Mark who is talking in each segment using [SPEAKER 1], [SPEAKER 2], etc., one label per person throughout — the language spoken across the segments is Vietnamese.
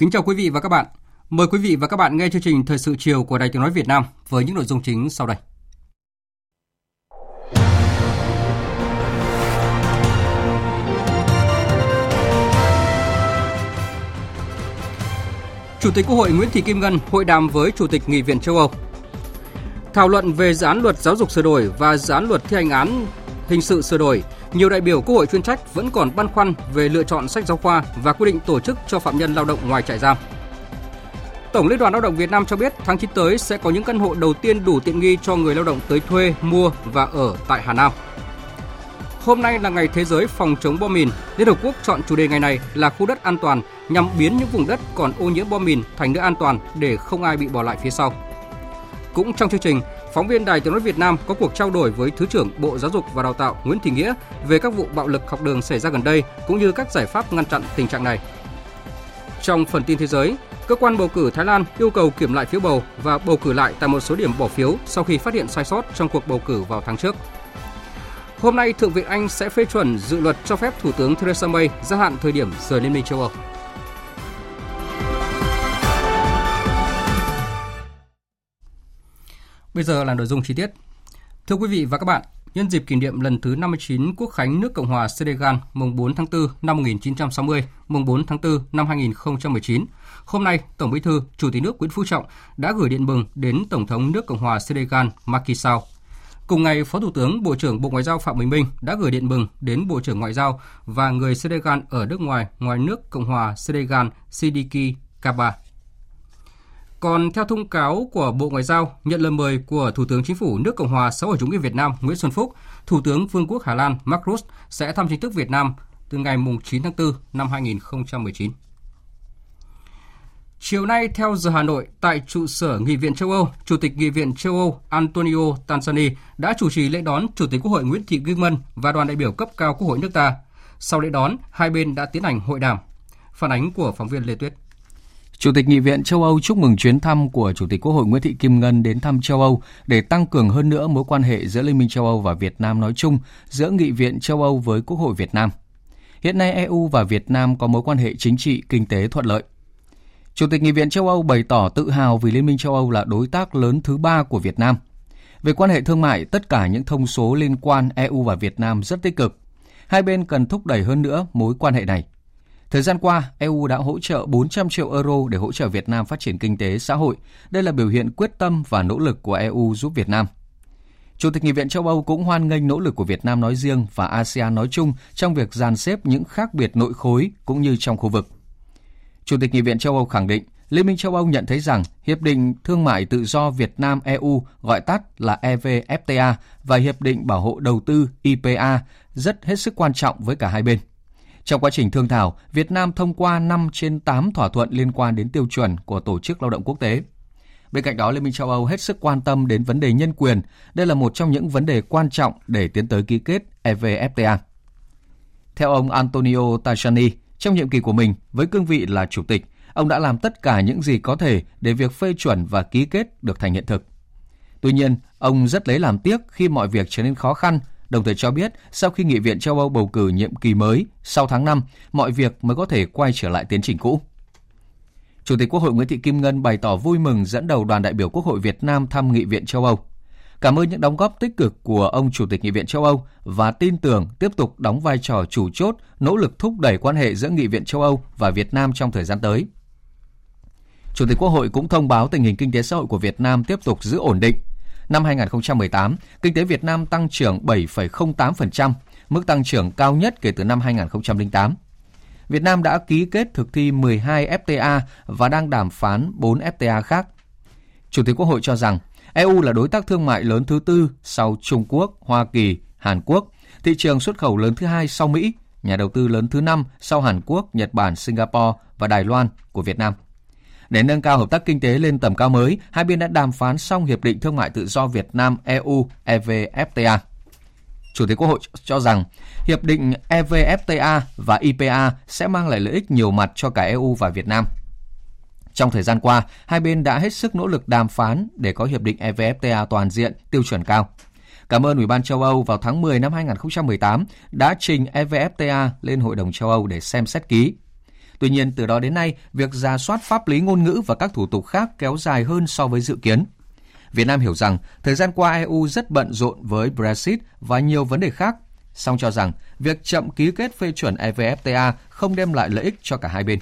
[SPEAKER 1] Kính chào quý vị và các bạn. Mời quý vị và các bạn nghe chương trình Thời sự chiều của Đài Tiếng nói Việt Nam với những nội dung chính sau đây. Chủ tịch Quốc hội Nguyễn Thị Kim Ngân hội đàm với Chủ tịch Nghị viện châu Âu. Thảo luận về dự án luật giáo dục sửa đổi và dự án luật thi hành án hình sự sửa đổi, nhiều đại biểu Quốc hội chuyên trách vẫn còn băn khoăn về lựa chọn sách giáo khoa và quy định tổ chức cho phạm nhân lao động ngoài trại giam. Tổng Liên đoàn Lao động Việt Nam cho biết tháng 9 tới sẽ có những căn hộ đầu tiên đủ tiện nghi cho người lao động tới thuê, mua và ở tại Hà Nam. Hôm nay là ngày thế giới phòng chống bom mìn. Liên Hợp Quốc chọn chủ đề ngày này là khu đất an toàn nhằm biến những vùng đất còn ô nhiễm bom mìn thành nơi an toàn để không ai bị bỏ lại phía sau. Cũng trong chương trình, phóng viên Đài Tiếng nói Việt Nam có cuộc trao đổi với Thứ trưởng Bộ Giáo dục và Đào tạo Nguyễn Thị Nghĩa về các vụ bạo lực học đường xảy ra gần đây cũng như các giải pháp ngăn chặn tình trạng này. Trong phần tin thế giới, cơ quan bầu cử Thái Lan yêu cầu kiểm lại phiếu bầu và bầu cử lại tại một số điểm bỏ phiếu sau khi phát hiện sai sót trong cuộc bầu cử vào tháng trước. Hôm nay, Thượng viện Anh sẽ phê chuẩn dự luật cho phép Thủ tướng Theresa May gia hạn thời điểm rời Liên minh châu Âu. Bây giờ là nội dung chi tiết. Thưa quý vị và các bạn, nhân dịp kỷ niệm lần thứ 59 Quốc khánh nước Cộng hòa Senegal mùng 4 tháng 4 năm 1960, mùng 4 tháng 4 năm 2019, hôm nay Tổng Bí thư, Chủ tịch nước Nguyễn Phú Trọng đã gửi điện mừng đến Tổng thống nước Cộng hòa Senegal Macky Sall. Cùng ngày, Phó Thủ tướng Bộ trưởng Bộ Ngoại giao Phạm Bình Minh đã gửi điện mừng đến Bộ trưởng Ngoại giao và người Senegal ở nước ngoài ngoài nước Cộng hòa Senegal Sidiki Kaba. Còn theo thông cáo của Bộ Ngoại giao, nhận lời mời của Thủ tướng Chính phủ nước Cộng hòa xã hội chủ nghĩa Việt Nam Nguyễn Xuân Phúc, Thủ tướng Vương quốc Hà Lan Mark Rutte sẽ thăm chính thức Việt Nam từ ngày 9 tháng 4 năm 2019. Chiều nay, theo giờ Hà Nội, tại trụ sở Nghị viện châu Âu, Chủ tịch Nghị viện châu Âu Antonio Tansani đã chủ trì lễ đón Chủ tịch Quốc hội Nguyễn Thị Kim Ngân và đoàn đại biểu cấp cao Quốc hội nước ta. Sau lễ đón, hai bên đã tiến hành hội đàm. Phản ánh của phóng viên Lê Tuyết.
[SPEAKER 2] Chủ tịch Nghị viện châu Âu chúc mừng chuyến thăm của Chủ tịch Quốc hội Nguyễn Thị Kim Ngân đến thăm châu Âu để tăng cường hơn nữa mối quan hệ giữa Liên minh châu Âu và Việt Nam nói chung, giữa Nghị viện châu Âu với Quốc hội Việt Nam. Hiện nay EU và Việt Nam có mối quan hệ chính trị, kinh tế thuận lợi. Chủ tịch Nghị viện châu Âu bày tỏ tự hào vì Liên minh châu Âu là đối tác lớn thứ ba của Việt Nam. Về quan hệ thương mại, tất cả những thông số liên quan EU và Việt Nam rất tích cực. Hai bên cần thúc đẩy hơn nữa mối quan hệ này. Thời gian qua, EU đã hỗ trợ 400 triệu euro để hỗ trợ Việt Nam phát triển kinh tế xã hội. Đây là biểu hiện quyết tâm và nỗ lực của EU giúp Việt Nam. Chủ tịch Nghị viện châu Âu cũng hoan nghênh nỗ lực của Việt Nam nói riêng và ASEAN nói chung trong việc dàn xếp những khác biệt nội khối cũng như trong khu vực. Chủ tịch Nghị viện châu Âu khẳng định Liên minh châu Âu nhận thấy rằng Hiệp định Thương mại Tự do Việt Nam-EU gọi tắt là EVFTA và Hiệp định Bảo hộ Đầu tư IPA rất hết sức quan trọng với cả hai bên. Trong quá trình thương thảo, Việt Nam thông qua 5 trên 8 thỏa thuận liên quan đến tiêu chuẩn của Tổ chức Lao động Quốc tế. Bên cạnh đó, Liên minh châu Âu hết sức quan tâm đến vấn đề nhân quyền. Đây là một trong những vấn đề quan trọng để tiến tới ký kết EVFTA. Theo ông Antonio Tajani, trong nhiệm kỳ của mình với cương vị là chủ tịch, ông đã làm tất cả những gì có thể để việc phê chuẩn và ký kết được thành hiện thực. Tuy nhiên, ông rất lấy làm tiếc khi mọi việc trở nên khó khăn đồng thời cho biết sau khi Nghị viện châu Âu bầu cử nhiệm kỳ mới sau tháng 5, mọi việc mới có thể quay trở lại tiến trình cũ. Chủ tịch Quốc hội Nguyễn Thị Kim Ngân bày tỏ vui mừng dẫn đầu đoàn đại biểu Quốc hội Việt Nam thăm Nghị viện châu Âu. Cảm ơn những đóng góp tích cực của ông Chủ tịch Nghị viện châu Âu và tin tưởng tiếp tục đóng vai trò chủ chốt, nỗ lực thúc đẩy quan hệ giữa Nghị viện châu Âu và Việt Nam trong thời gian tới. Chủ tịch Quốc hội cũng thông báo tình hình kinh tế xã hội của Việt Nam tiếp tục giữ ổn định. Năm 2018, kinh tế Việt Nam tăng trưởng 7,08%, mức tăng trưởng cao nhất kể từ năm 2008. Việt Nam đã ký kết thực thi 12 FTA và đang đàm phán 4 FTA khác. Chủ tịch Quốc hội cho rằng EU là đối tác thương mại lớn thứ tư sau Trung Quốc, Hoa Kỳ, Hàn Quốc, thị trường xuất khẩu lớn thứ hai sau Mỹ, nhà đầu tư lớn thứ năm sau Hàn Quốc, Nhật Bản, Singapore và Đài Loan của Việt Nam. Để nâng cao hợp tác kinh tế lên tầm cao mới, hai bên đã đàm phán xong Hiệp định Thương mại Tự do Việt Nam EU EVFTA. Chủ tịch Quốc hội cho rằng Hiệp định EVFTA và IPA sẽ mang lại lợi ích nhiều mặt cho cả EU và Việt Nam. Trong thời gian qua, hai bên đã hết sức nỗ lực đàm phán để có hiệp định EVFTA toàn diện, tiêu chuẩn cao. Cảm ơn Ủy ban châu Âu vào tháng 10 năm 2018 đã trình EVFTA lên Hội đồng châu Âu để xem xét ký. Tuy nhiên, từ đó đến nay, việc ra soát pháp lý ngôn ngữ và các thủ tục khác kéo dài hơn so với dự kiến. Việt Nam hiểu rằng thời gian qua EU rất bận rộn với Brexit và nhiều vấn đề khác, song cho rằng việc chậm ký kết phê chuẩn EVFTA không đem lại lợi ích cho cả hai bên.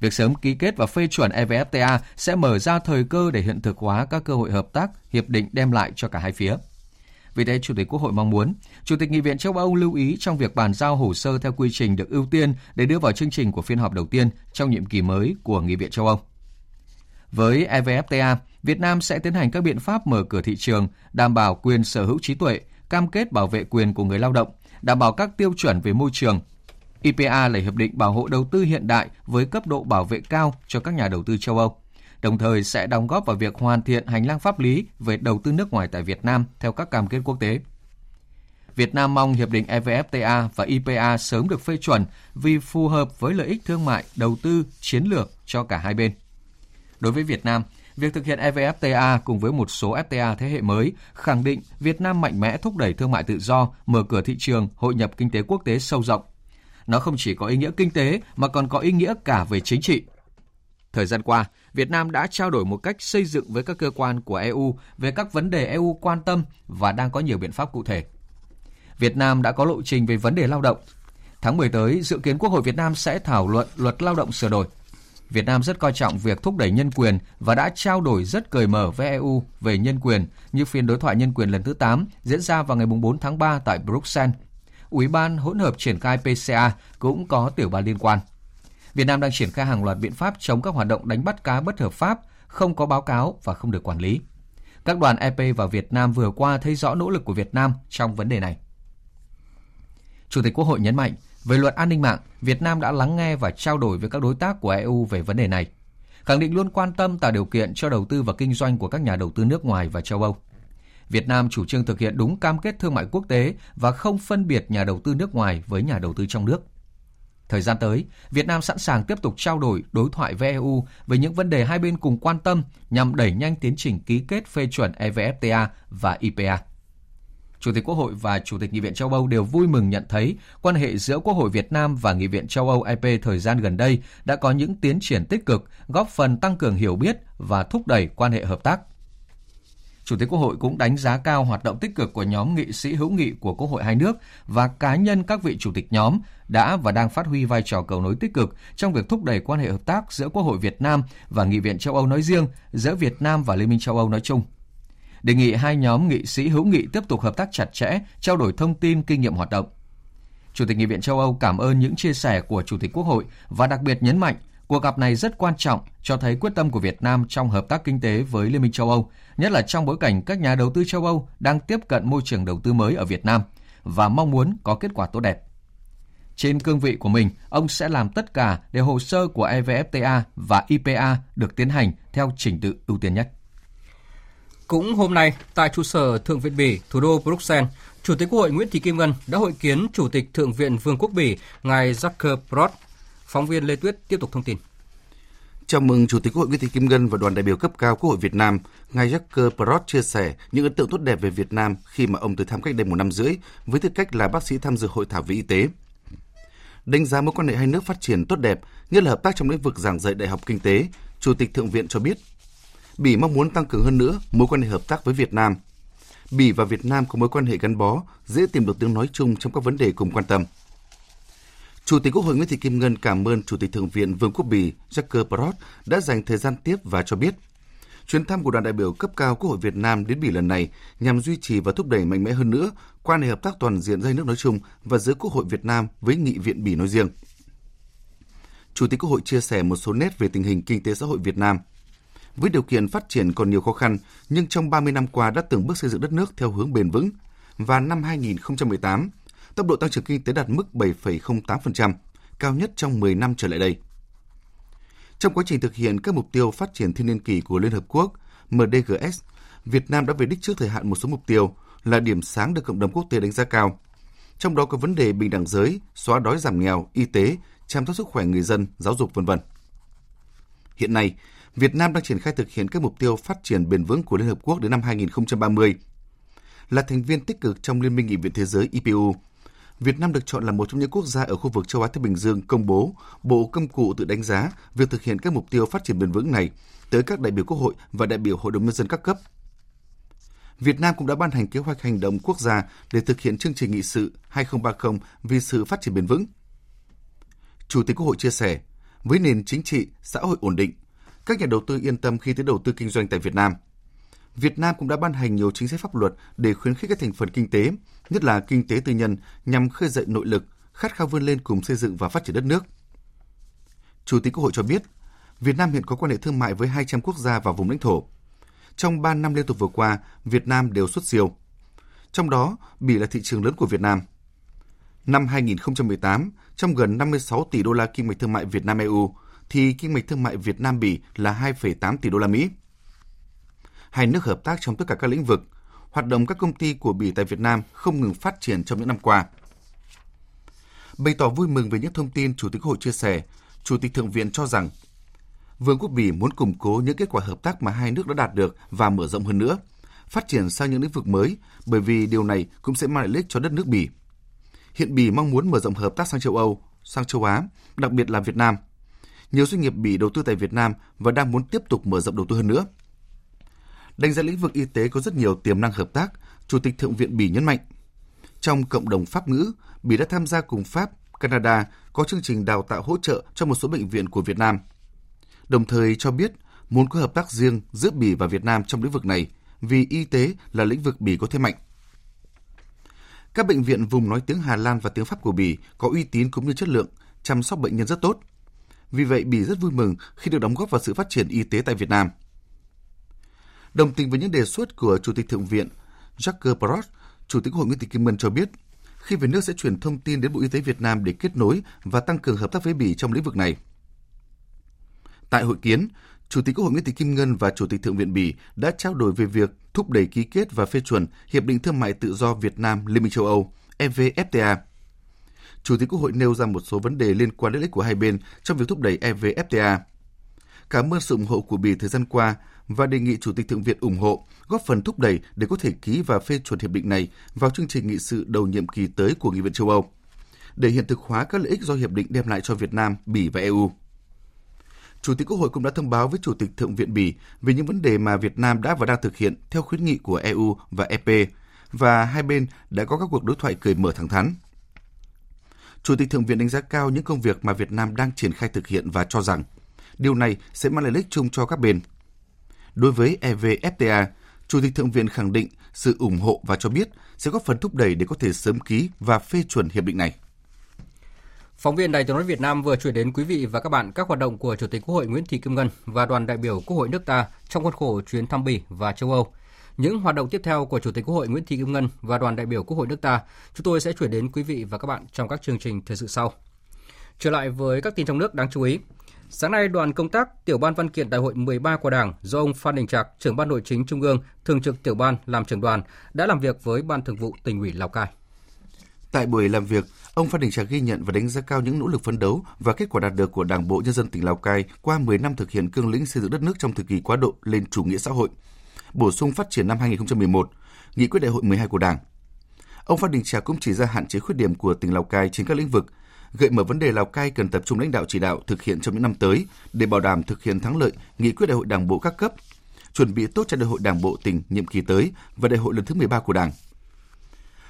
[SPEAKER 2] Việc sớm ký kết và phê chuẩn EVFTA sẽ mở ra thời cơ để hiện thực hóa các cơ hội hợp tác hiệp định đem lại cho cả hai phía. Vì thế, Chủ tịch Quốc hội mong muốn Chủ tịch Nghị viện châu Âu lưu ý trong việc bàn giao hồ sơ theo quy trình được ưu tiên để đưa vào chương trình của phiên họp đầu tiên trong nhiệm kỳ mới của Nghị viện châu Âu. Với EVFTA, Việt Nam sẽ tiến hành các biện pháp mở cửa thị trường, đảm bảo quyền sở hữu trí tuệ, cam kết bảo vệ quyền của người lao động, đảm bảo các tiêu chuẩn về môi trường. IPA là hiệp định bảo hộ đầu tư hiện đại với cấp độ bảo vệ cao cho các nhà đầu tư châu Âu đồng thời sẽ đóng góp vào việc hoàn thiện hành lang pháp lý về đầu tư nước ngoài tại Việt Nam theo các cam kết quốc tế. Việt Nam mong hiệp định EVFTA và IPA sớm được phê chuẩn vì phù hợp với lợi ích thương mại, đầu tư, chiến lược cho cả hai bên. Đối với Việt Nam, việc thực hiện EVFTA cùng với một số FTA thế hệ mới khẳng định Việt Nam mạnh mẽ thúc đẩy thương mại tự do, mở cửa thị trường, hội nhập kinh tế quốc tế sâu rộng. Nó không chỉ có ý nghĩa kinh tế mà còn có ý nghĩa cả về chính trị. Thời gian qua, Việt Nam đã trao đổi một cách xây dựng với các cơ quan của EU về các vấn đề EU quan tâm và đang có nhiều biện pháp cụ thể. Việt Nam đã có lộ trình về vấn đề lao động. Tháng 10 tới, dự kiến Quốc hội Việt Nam sẽ thảo luận luật lao động sửa đổi. Việt Nam rất coi trọng việc thúc đẩy nhân quyền và đã trao đổi rất cởi mở với EU về nhân quyền như phiên đối thoại nhân quyền lần thứ 8 diễn ra vào ngày 4 tháng 3 tại Bruxelles. Ủy ban hỗn hợp triển khai PCA cũng có tiểu ban liên quan. Việt Nam đang triển khai hàng loạt biện pháp chống các hoạt động đánh bắt cá bất hợp pháp, không có báo cáo và không được quản lý. Các đoàn EP và Việt Nam vừa qua thấy rõ nỗ lực của Việt Nam trong vấn đề này. Chủ tịch Quốc hội nhấn mạnh, về luật an ninh mạng, Việt Nam đã lắng nghe và trao đổi với các đối tác của EU về vấn đề này, khẳng định luôn quan tâm tạo điều kiện cho đầu tư và kinh doanh của các nhà đầu tư nước ngoài và châu Âu. Việt Nam chủ trương thực hiện đúng cam kết thương mại quốc tế và không phân biệt nhà đầu tư nước ngoài với nhà đầu tư trong nước. Thời gian tới, Việt Nam sẵn sàng tiếp tục trao đổi đối thoại với EU về những vấn đề hai bên cùng quan tâm nhằm đẩy nhanh tiến trình ký kết phê chuẩn EVFTA và IPA. Chủ tịch Quốc hội và Chủ tịch Nghị viện châu Âu đều vui mừng nhận thấy quan hệ giữa Quốc hội Việt Nam và Nghị viện châu Âu EP thời gian gần đây đã có những tiến triển tích cực, góp phần tăng cường hiểu biết và thúc đẩy quan hệ hợp tác. Chủ tịch Quốc hội cũng đánh giá cao hoạt động tích cực của nhóm nghị sĩ hữu nghị của Quốc hội hai nước và cá nhân các vị chủ tịch nhóm đã và đang phát huy vai trò cầu nối tích cực trong việc thúc đẩy quan hệ hợp tác giữa Quốc hội Việt Nam và Nghị viện châu Âu nói riêng, giữa Việt Nam và Liên minh châu Âu nói chung. Đề nghị hai nhóm nghị sĩ hữu nghị tiếp tục hợp tác chặt chẽ, trao đổi thông tin, kinh nghiệm hoạt động. Chủ tịch Nghị viện châu Âu cảm ơn những chia sẻ của Chủ tịch Quốc hội và đặc biệt nhấn mạnh Cuộc gặp này rất quan trọng, cho thấy quyết tâm của Việt Nam trong hợp tác kinh tế với Liên minh châu Âu, nhất là trong bối cảnh các nhà đầu tư châu Âu đang tiếp cận môi trường đầu tư mới ở Việt Nam và mong muốn có kết quả tốt đẹp. Trên cương vị của mình, ông sẽ làm tất cả để hồ sơ của EVFTA và IPA được tiến hành theo trình tự ưu tiên nhất.
[SPEAKER 1] Cũng hôm nay, tại trụ sở Thượng viện Bỉ, thủ đô Bruxelles, Chủ tịch Quốc hội Nguyễn Thị Kim Ngân đã hội kiến Chủ tịch Thượng viện Vương quốc Bỉ, ngài Jacques Brod Phóng viên Lê Tuyết tiếp tục thông tin.
[SPEAKER 3] Chào mừng Chủ tịch Quốc hội Nguyễn Thị Kim Ngân và đoàn đại biểu cấp cao Quốc hội Việt Nam, ngài Jacques Perot chia sẻ những ấn tượng tốt đẹp về Việt Nam khi mà ông tới thăm cách đây một năm rưỡi với tư cách là bác sĩ tham dự hội thảo về y tế. Đánh giá mối quan hệ hai nước phát triển tốt đẹp, nhất là hợp tác trong lĩnh vực giảng dạy đại học kinh tế, Chủ tịch Thượng viện cho biết, Bỉ mong muốn tăng cường hơn nữa mối quan hệ hợp tác với Việt Nam. Bỉ và Việt Nam có mối quan hệ gắn bó, dễ tìm được tiếng nói chung trong các vấn đề cùng quan tâm. Chủ tịch Quốc hội Nguyễn Thị Kim Ngân cảm ơn Chủ tịch Thượng viện Vương quốc Bỉ Jacques Perot đã dành thời gian tiếp và cho biết Chuyến thăm của đoàn đại biểu cấp cao Quốc hội Việt Nam đến Bỉ lần này nhằm duy trì và thúc đẩy mạnh mẽ hơn nữa quan hệ hợp tác toàn diện giữa nước nói chung và giữa Quốc hội Việt Nam với Nghị viện Bỉ nói riêng. Chủ tịch Quốc hội chia sẻ một số nét về tình hình kinh tế xã hội Việt Nam. Với điều kiện phát triển còn nhiều khó khăn, nhưng trong 30 năm qua đã từng bước xây dựng đất nước theo hướng bền vững và năm 2018, tốc độ tăng trưởng kinh tế đạt mức 7,08%, cao nhất trong 10 năm trở lại đây. Trong quá trình thực hiện các mục tiêu phát triển thiên niên kỷ của Liên Hợp Quốc, MDGs, Việt Nam đã về đích trước thời hạn một số mục tiêu là điểm sáng được cộng đồng quốc tế đánh giá cao. Trong đó có vấn đề bình đẳng giới, xóa đói giảm nghèo, y tế, chăm sóc sức khỏe người dân, giáo dục vân vân. Hiện nay, Việt Nam đang triển khai thực hiện các mục tiêu phát triển bền vững của Liên Hợp Quốc đến năm 2030. Là thành viên tích cực trong Liên minh Nghị viện Thế giới IPU, Việt Nam được chọn là một trong những quốc gia ở khu vực châu Á Thái Bình Dương công bố bộ công cụ tự đánh giá việc thực hiện các mục tiêu phát triển bền vững này tới các đại biểu Quốc hội và đại biểu Hội đồng nhân dân các cấp. Việt Nam cũng đã ban hành kế hoạch hành động quốc gia để thực hiện chương trình nghị sự 2030 vì sự phát triển bền vững. Chủ tịch Quốc hội chia sẻ, với nền chính trị, xã hội ổn định, các nhà đầu tư yên tâm khi tới đầu tư kinh doanh tại Việt Nam – Việt Nam cũng đã ban hành nhiều chính sách pháp luật để khuyến khích các thành phần kinh tế, nhất là kinh tế tư nhân, nhằm khơi dậy nội lực, khát khao vươn lên cùng xây dựng và phát triển đất nước. Chủ tịch Quốc hội cho biết, Việt Nam hiện có quan hệ thương mại với 200 quốc gia và vùng lãnh thổ. Trong 3 năm liên tục vừa qua, Việt Nam đều xuất siêu. Trong đó, Bỉ là thị trường lớn của Việt Nam. Năm 2018, trong gần 56 tỷ đô la kim ngạch thương mại Việt Nam EU, thì kim ngạch thương mại Việt Nam Bỉ là 2,8 tỷ đô la Mỹ hai nước hợp tác trong tất cả các lĩnh vực. Hoạt động các công ty của Bỉ tại Việt Nam không ngừng phát triển trong những năm qua. Bày tỏ vui mừng về những thông tin Chủ tịch Hội chia sẻ, Chủ tịch Thượng viện cho rằng Vương quốc Bỉ muốn củng cố những kết quả hợp tác mà hai nước đã đạt được và mở rộng hơn nữa, phát triển sang những lĩnh vực mới bởi vì điều này cũng sẽ mang lại lợi ích cho đất nước Bỉ. Hiện Bỉ mong muốn mở rộng hợp tác sang châu Âu, sang châu Á, đặc biệt là Việt Nam. Nhiều doanh nghiệp Bỉ đầu tư tại Việt Nam và đang muốn tiếp tục mở rộng đầu tư hơn nữa. Đánh giá lĩnh vực y tế có rất nhiều tiềm năng hợp tác, Chủ tịch Thượng viện Bỉ nhấn mạnh. Trong cộng đồng Pháp ngữ, Bỉ đã tham gia cùng Pháp, Canada có chương trình đào tạo hỗ trợ cho một số bệnh viện của Việt Nam. Đồng thời cho biết muốn có hợp tác riêng giữa Bỉ và Việt Nam trong lĩnh vực này vì y tế là lĩnh vực Bỉ có thế mạnh. Các bệnh viện vùng nói tiếng Hà Lan và tiếng Pháp của Bỉ có uy tín cũng như chất lượng, chăm sóc bệnh nhân rất tốt. Vì vậy, Bỉ rất vui mừng khi được đóng góp vào sự phát triển y tế tại Việt Nam – Đồng tình với những đề xuất của Chủ tịch Thượng viện Jacques Barrot, Chủ tịch Hội Nguyễn Thị Kim Ngân cho biết, khi về nước sẽ chuyển thông tin đến Bộ Y tế Việt Nam để kết nối và tăng cường hợp tác với Bỉ trong lĩnh vực này. Tại hội kiến, Chủ tịch Quốc hội Nguyễn Thị Kim Ngân và Chủ tịch Thượng viện Bỉ đã trao đổi về việc thúc đẩy ký kết và phê chuẩn Hiệp định Thương mại Tự do Việt Nam Liên minh châu Âu EVFTA. Chủ tịch Quốc hội nêu ra một số vấn đề liên quan đến lợi ích của hai bên trong việc thúc đẩy EVFTA. Cảm ơn sự ủng hộ của Bỉ thời gian qua và đề nghị Chủ tịch Thượng viện ủng hộ, góp phần thúc đẩy để có thể ký và phê chuẩn hiệp định này vào chương trình nghị sự đầu nhiệm kỳ tới của Nghị viện châu Âu, để hiện thực hóa các lợi ích do hiệp định đem lại cho Việt Nam, Bỉ và EU. Chủ tịch Quốc hội cũng đã thông báo với Chủ tịch Thượng viện Bỉ về những vấn đề mà Việt Nam đã và đang thực hiện theo khuyến nghị của EU và EP, và hai bên đã có các cuộc đối thoại cởi mở thẳng thắn. Chủ tịch Thượng viện đánh giá cao những công việc mà Việt Nam đang triển khai thực hiện và cho rằng điều này sẽ mang lại lợi ích chung cho các bên – Đối với EVFTA, Chủ tịch Thượng viện khẳng định sự ủng hộ và cho biết sẽ góp phần thúc đẩy để có thể sớm ký và phê chuẩn hiệp định này.
[SPEAKER 1] Phóng viên Đài tiếng nói Việt Nam vừa chuyển đến quý vị và các bạn các hoạt động của Chủ tịch Quốc hội Nguyễn Thị Kim Ngân và đoàn đại biểu Quốc hội nước ta trong khuôn khổ chuyến thăm Bỉ và châu Âu. Những hoạt động tiếp theo của Chủ tịch Quốc hội Nguyễn Thị Kim Ngân và đoàn đại biểu Quốc hội nước ta, chúng tôi sẽ chuyển đến quý vị và các bạn trong các chương trình thời sự sau. Trở lại với các tin trong nước đáng chú ý. Sáng nay, đoàn công tác tiểu ban văn kiện đại hội 13 của Đảng do ông Phan Đình Trạc, trưởng ban nội chính Trung ương, thường trực tiểu ban làm trưởng đoàn đã làm việc với ban thường vụ tỉnh ủy Lào Cai.
[SPEAKER 3] Tại buổi làm việc, ông Phan Đình Trạc ghi nhận và đánh giá cao những nỗ lực phấn đấu và kết quả đạt được của Đảng bộ nhân dân tỉnh Lào Cai qua 10 năm thực hiện cương lĩnh xây dựng đất nước trong thời kỳ quá độ lên chủ nghĩa xã hội, bổ sung phát triển năm 2011, nghị quyết đại hội 12 của Đảng. Ông Phan Đình Trạc cũng chỉ ra hạn chế khuyết điểm của tỉnh Lào Cai trên các lĩnh vực gợi mở vấn đề Lào Cai cần tập trung lãnh đạo chỉ đạo thực hiện trong những năm tới để bảo đảm thực hiện thắng lợi nghị quyết đại hội Đảng bộ các cấp, chuẩn bị tốt cho đại hội Đảng bộ tỉnh nhiệm kỳ tới và đại hội lần thứ 13 của Đảng.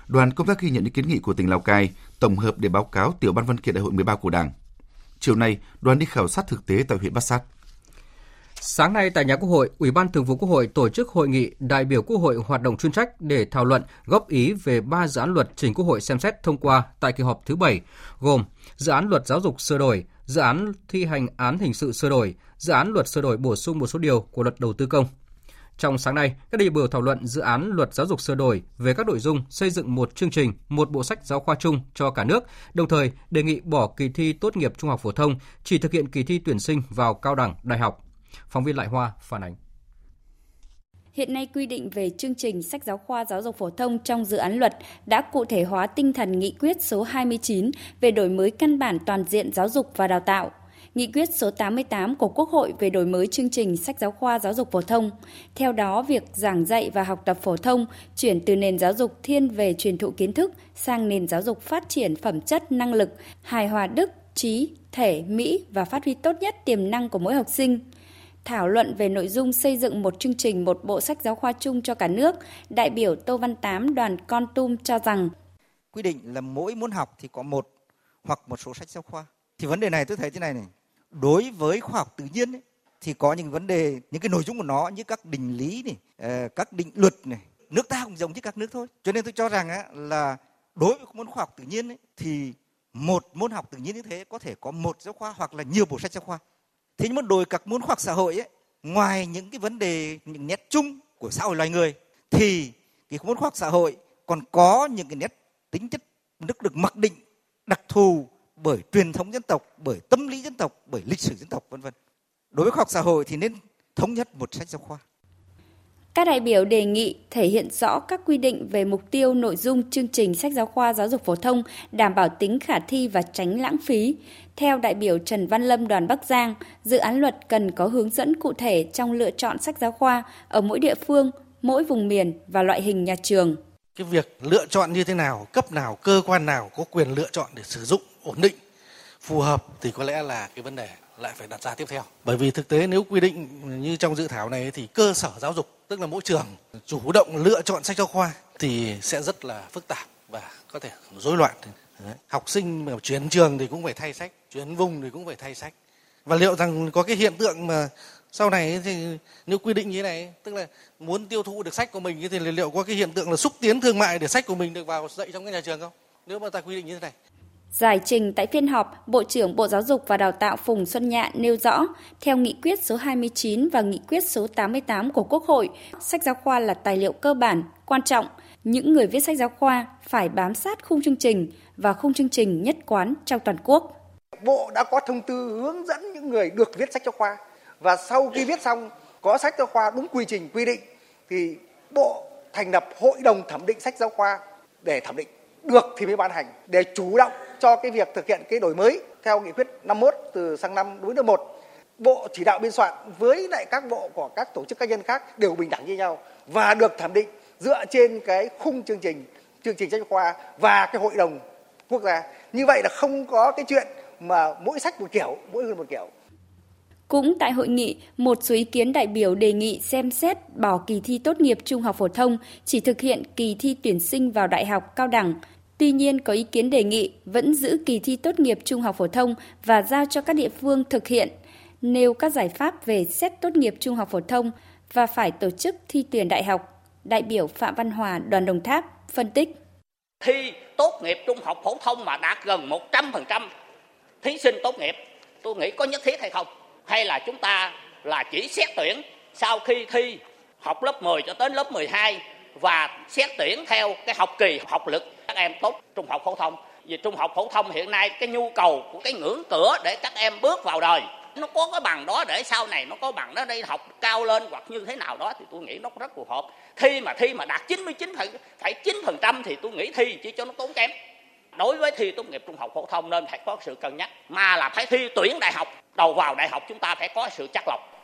[SPEAKER 3] Đoàn công tác ghi nhận những kiến nghị của tỉnh Lào Cai, tổng hợp để báo cáo tiểu ban văn kiện đại hội 13 của Đảng. Chiều nay, đoàn đi khảo sát thực tế tại huyện Bát Sát.
[SPEAKER 1] Sáng nay tại nhà Quốc hội, Ủy ban Thường vụ Quốc hội tổ chức hội nghị đại biểu Quốc hội hoạt động chuyên trách để thảo luận góp ý về ba dự án luật trình Quốc hội xem xét thông qua tại kỳ họp thứ 7, gồm dự án luật giáo dục sửa đổi, dự án thi hành án hình sự sửa đổi, dự án luật sửa đổi bổ sung một số điều của luật đầu tư công. Trong sáng nay, các đại biểu thảo luận dự án luật giáo dục sửa đổi về các nội dung xây dựng một chương trình, một bộ sách giáo khoa chung cho cả nước, đồng thời đề nghị bỏ kỳ thi tốt nghiệp trung học phổ thông, chỉ thực hiện kỳ thi tuyển sinh vào cao đẳng, đại học. Phóng viên Lại Hoa phản ánh.
[SPEAKER 4] Hiện nay quy định về chương trình sách giáo khoa giáo dục phổ thông trong dự án luật đã cụ thể hóa tinh thần nghị quyết số 29 về đổi mới căn bản toàn diện giáo dục và đào tạo nghị quyết số 88 của Quốc hội về đổi mới chương trình sách giáo khoa giáo dục phổ thông. Theo đó, việc giảng dạy và học tập phổ thông chuyển từ nền giáo dục thiên về truyền thụ kiến thức sang nền giáo dục phát triển phẩm chất, năng lực, hài hòa đức, trí, thể, mỹ và phát huy tốt nhất tiềm năng của mỗi học sinh. Thảo luận về nội dung xây dựng một chương trình một bộ sách giáo khoa chung cho cả nước, đại biểu Tô Văn Tám đoàn Con Tum cho rằng.
[SPEAKER 5] Quy định là mỗi môn học thì có một hoặc một số sách giáo khoa. Thì vấn đề này tôi thấy thế này này, đối với khoa học tự nhiên ấy, thì có những vấn đề những cái nội dung của nó như các định lý này ờ, các định luật này nước ta cũng giống như các nước thôi. Cho nên tôi cho rằng á, là đối với môn khoa học tự nhiên ấy, thì một môn học tự nhiên như thế có thể có một giáo khoa hoặc là nhiều bộ sách giáo khoa thế nhưng mà các môn khoa học xã hội ấy, ngoài những cái vấn đề những nét chung của xã hội loài người thì cái môn khoa học xã hội còn có những cái nét tính chất nước được mặc định đặc thù bởi truyền thống dân tộc, bởi tâm lý dân tộc, bởi lịch sử dân tộc vân vân. Đối với khoa học xã hội thì nên thống nhất một sách giáo khoa.
[SPEAKER 4] Các đại biểu đề nghị thể hiện rõ các quy định về mục tiêu nội dung chương trình sách giáo khoa giáo dục phổ thông đảm bảo tính khả thi và tránh lãng phí. Theo đại biểu Trần Văn Lâm đoàn Bắc Giang, dự án luật cần có hướng dẫn cụ thể trong lựa chọn sách giáo khoa ở mỗi địa phương, mỗi vùng miền và loại hình nhà trường.
[SPEAKER 6] Cái việc lựa chọn như thế nào, cấp nào, cơ quan nào có quyền lựa chọn để sử dụng ổn định phù hợp thì có lẽ là cái vấn đề lại phải đặt ra tiếp theo. Bởi vì thực tế nếu quy định như trong dự thảo này thì cơ sở giáo dục, tức là mỗi trường, chủ động lựa chọn sách giáo khoa thì sẽ rất là phức tạp và có thể rối loạn. Đấy. học sinh mà chuyển trường thì cũng phải thay sách, chuyển vùng thì cũng phải thay sách. Và liệu rằng có cái hiện tượng mà sau này thì nếu quy định như thế này, tức là muốn tiêu thụ được sách của mình thì liệu có cái hiện tượng là xúc tiến thương mại để sách của mình được vào dạy trong cái nhà trường không? Nếu mà ta quy định như thế này.
[SPEAKER 4] Giải trình tại phiên họp, Bộ trưởng Bộ Giáo dục và Đào tạo Phùng Xuân Nhạ nêu rõ, theo nghị quyết số 29 và nghị quyết số 88 của Quốc hội, sách giáo khoa là tài liệu cơ bản, quan trọng. Những người viết sách giáo khoa phải bám sát khung chương trình và khung chương trình nhất quán trong toàn quốc.
[SPEAKER 7] Bộ đã có thông tư hướng dẫn những người được viết sách giáo khoa và sau khi viết xong có sách giáo khoa đúng quy trình quy định thì Bộ thành lập hội đồng thẩm định sách giáo khoa để thẩm định được thì mới ban hành để chủ động cho cái việc thực hiện cái đổi mới theo nghị quyết 51 từ sang năm đối với một. Bộ chỉ đạo biên soạn với lại các bộ của các tổ chức cá nhân khác đều bình đẳng như nhau và được thẩm định dựa trên cái khung chương trình chương trình sách khoa và cái hội đồng quốc gia. Như vậy là không có cái chuyện mà mỗi sách một kiểu, mỗi người một kiểu
[SPEAKER 4] cũng tại hội nghị, một số ý kiến đại biểu đề nghị xem xét bỏ kỳ thi tốt nghiệp trung học phổ thông, chỉ thực hiện kỳ thi tuyển sinh vào đại học cao đẳng Tuy nhiên, có ý kiến đề nghị vẫn giữ kỳ thi tốt nghiệp trung học phổ thông và giao cho các địa phương thực hiện, nêu các giải pháp về xét tốt nghiệp trung học phổ thông và phải tổ chức thi tuyển đại học. Đại biểu Phạm Văn Hòa, đoàn Đồng Tháp, phân tích.
[SPEAKER 8] Thi tốt nghiệp trung học phổ thông mà đạt gần 100% thí sinh tốt nghiệp, tôi nghĩ có nhất thiết hay không? Hay là chúng ta là chỉ xét tuyển sau khi thi học lớp 10 cho đến lớp 12 và xét tuyển theo cái học kỳ học lực các em tốt trung học phổ thông? Vì trung học phổ thông hiện nay cái nhu cầu của cái ngưỡng cửa để các em bước vào đời, nó có cái bằng đó để sau này nó có bằng đó đi học cao lên hoặc như thế nào đó thì tôi nghĩ nó rất phù hợp. Thi mà thi mà đạt 99 phải 9 phần trăm thì tôi nghĩ thi chỉ cho nó tốn kém đối với thi tốt nghiệp trung học phổ thông nên phải có sự cân nhắc. Mà là phải thi tuyển đại học. Đầu vào đại học chúng ta phải có sự chắc lọc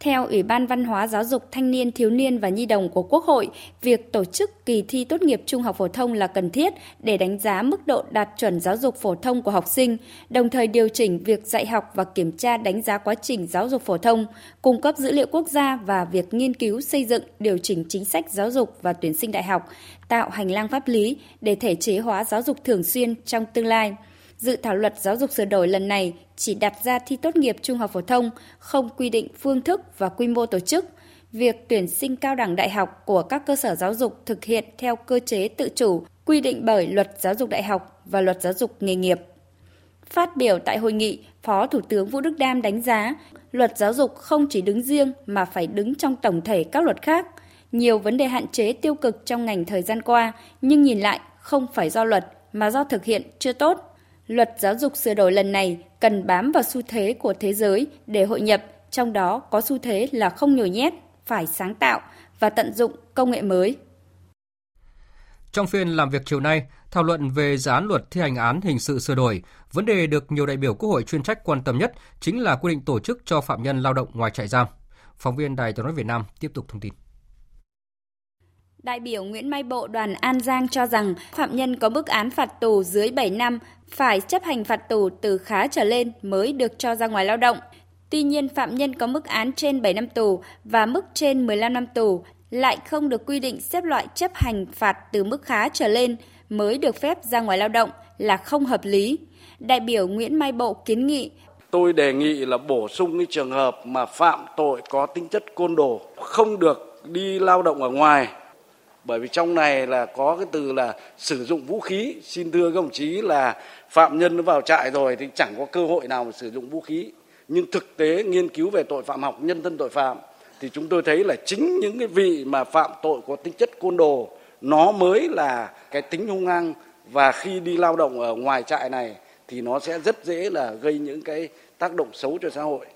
[SPEAKER 4] theo Ủy ban Văn hóa Giáo dục Thanh niên Thiếu niên và Nhi đồng của Quốc hội, việc tổ chức kỳ thi tốt nghiệp trung học phổ thông là cần thiết để đánh giá mức độ đạt chuẩn giáo dục phổ thông của học sinh, đồng thời điều chỉnh việc dạy học và kiểm tra đánh giá quá trình giáo dục phổ thông, cung cấp dữ liệu quốc gia và việc nghiên cứu xây dựng điều chỉnh chính sách giáo dục và tuyển sinh đại học, tạo hành lang pháp lý để thể chế hóa giáo dục thường xuyên trong tương lai dự thảo luật giáo dục sửa đổi lần này chỉ đặt ra thi tốt nghiệp trung học phổ thông, không quy định phương thức và quy mô tổ chức. Việc tuyển sinh cao đẳng đại học của các cơ sở giáo dục thực hiện theo cơ chế tự chủ quy định bởi luật giáo dục đại học và luật giáo dục nghề nghiệp. Phát biểu tại hội nghị, Phó Thủ tướng Vũ Đức Đam đánh giá luật giáo dục không chỉ đứng riêng mà phải đứng trong tổng thể các luật khác. Nhiều vấn đề hạn chế tiêu cực trong ngành thời gian qua, nhưng nhìn lại không phải do luật mà do thực hiện chưa tốt. Luật giáo dục sửa đổi lần này cần bám vào xu thế của thế giới để hội nhập, trong đó có xu thế là không nhồi nhét, phải sáng tạo và tận dụng công nghệ mới.
[SPEAKER 1] Trong phiên làm việc chiều nay, thảo luận về dự án luật thi hành án hình sự sửa đổi, vấn đề được nhiều đại biểu Quốc hội chuyên trách quan tâm nhất chính là quy định tổ chức cho phạm nhân lao động ngoài trại giam. Phóng viên Đài Tiếng nói Việt Nam tiếp tục thông tin.
[SPEAKER 4] Đại biểu Nguyễn Mai Bộ đoàn An Giang cho rằng phạm nhân có mức án phạt tù dưới 7 năm phải chấp hành phạt tù từ khá trở lên mới được cho ra ngoài lao động. Tuy nhiên, phạm nhân có mức án trên 7 năm tù và mức trên 15 năm tù lại không được quy định xếp loại chấp hành phạt từ mức khá trở lên mới được phép ra ngoài lao động là không hợp lý. Đại biểu Nguyễn Mai Bộ kiến nghị
[SPEAKER 9] Tôi đề nghị là bổ sung cái trường hợp mà phạm tội có tính chất côn đồ không được đi lao động ở ngoài bởi vì trong này là có cái từ là sử dụng vũ khí. Xin thưa các đồng chí là phạm nhân nó vào trại rồi thì chẳng có cơ hội nào mà sử dụng vũ khí. Nhưng thực tế nghiên cứu về tội phạm học, nhân thân tội phạm thì chúng tôi thấy là chính những cái vị mà phạm tội có tính chất côn đồ, nó mới là cái tính hung hăng. Và khi đi lao động ở ngoài trại này thì nó sẽ rất dễ là gây những cái tác động xấu cho xã hội.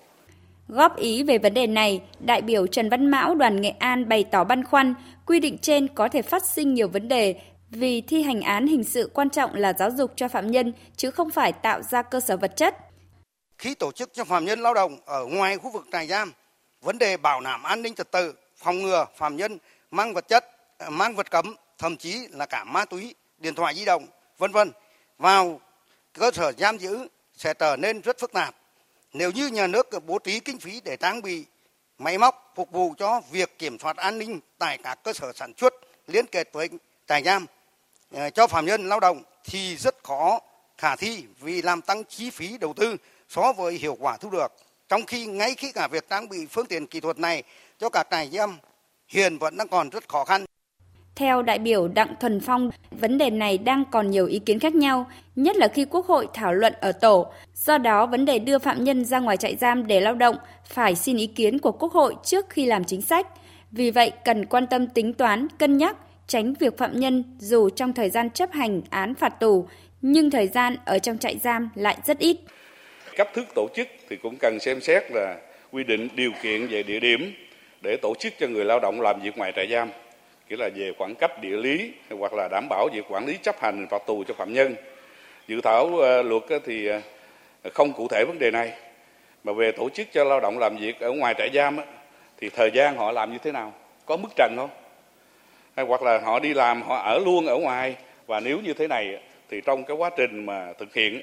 [SPEAKER 4] Góp ý về vấn đề này, đại biểu Trần Văn Mão đoàn Nghệ An bày tỏ băn khoăn, quy định trên có thể phát sinh nhiều vấn đề vì thi hành án hình sự quan trọng là giáo dục cho phạm nhân chứ không phải tạo ra cơ sở vật chất.
[SPEAKER 7] Khi tổ chức cho phạm nhân lao động ở ngoài khu vực trại giam, vấn đề bảo đảm an ninh trật tự, phòng ngừa phạm nhân mang vật chất, mang vật cấm, thậm chí là cả ma túy, điện thoại di động, vân vân vào cơ sở giam giữ sẽ trở nên rất phức tạp. Nếu như nhà nước bố trí kinh phí để trang bị máy móc phục vụ cho việc kiểm soát an ninh tại các cơ sở sản xuất liên kết với trại giam ờ, cho phạm nhân lao động thì rất khó khả thi vì làm tăng chi phí đầu tư so với hiệu quả thu được. Trong khi ngay khi cả việc trang bị phương tiện kỹ thuật này cho các trại giam, hiện vẫn đang còn rất khó khăn.
[SPEAKER 4] Theo đại biểu Đặng Thuần Phong, vấn đề này đang còn nhiều ý kiến khác nhau, nhất là khi Quốc hội thảo luận ở tổ. Do đó, vấn đề đưa phạm nhân ra ngoài trại giam để lao động phải xin ý kiến của Quốc hội trước khi làm chính sách. Vì vậy, cần quan tâm tính toán, cân nhắc, tránh việc phạm nhân dù trong thời gian chấp hành án phạt tù, nhưng thời gian ở trong trại giam lại rất ít.
[SPEAKER 10] Cách thức tổ chức thì cũng cần xem xét là quy định điều kiện về địa điểm để tổ chức cho người lao động làm việc ngoài trại giam nghĩa là về khoảng cách địa lý, hoặc là đảm bảo việc quản lý chấp hành phạt tù cho phạm nhân. Dự thảo ờ, luật thì ờ, không cụ thể vấn đề này. Mà về tổ chức cho lao động làm việc ở ngoài trại giam thì thời gian họ làm như thế nào? Có mức trần không? Hay hoặc là họ đi làm, họ ở luôn ở ngoài? Và nếu như thế này thì trong cái quá trình mà thực hiện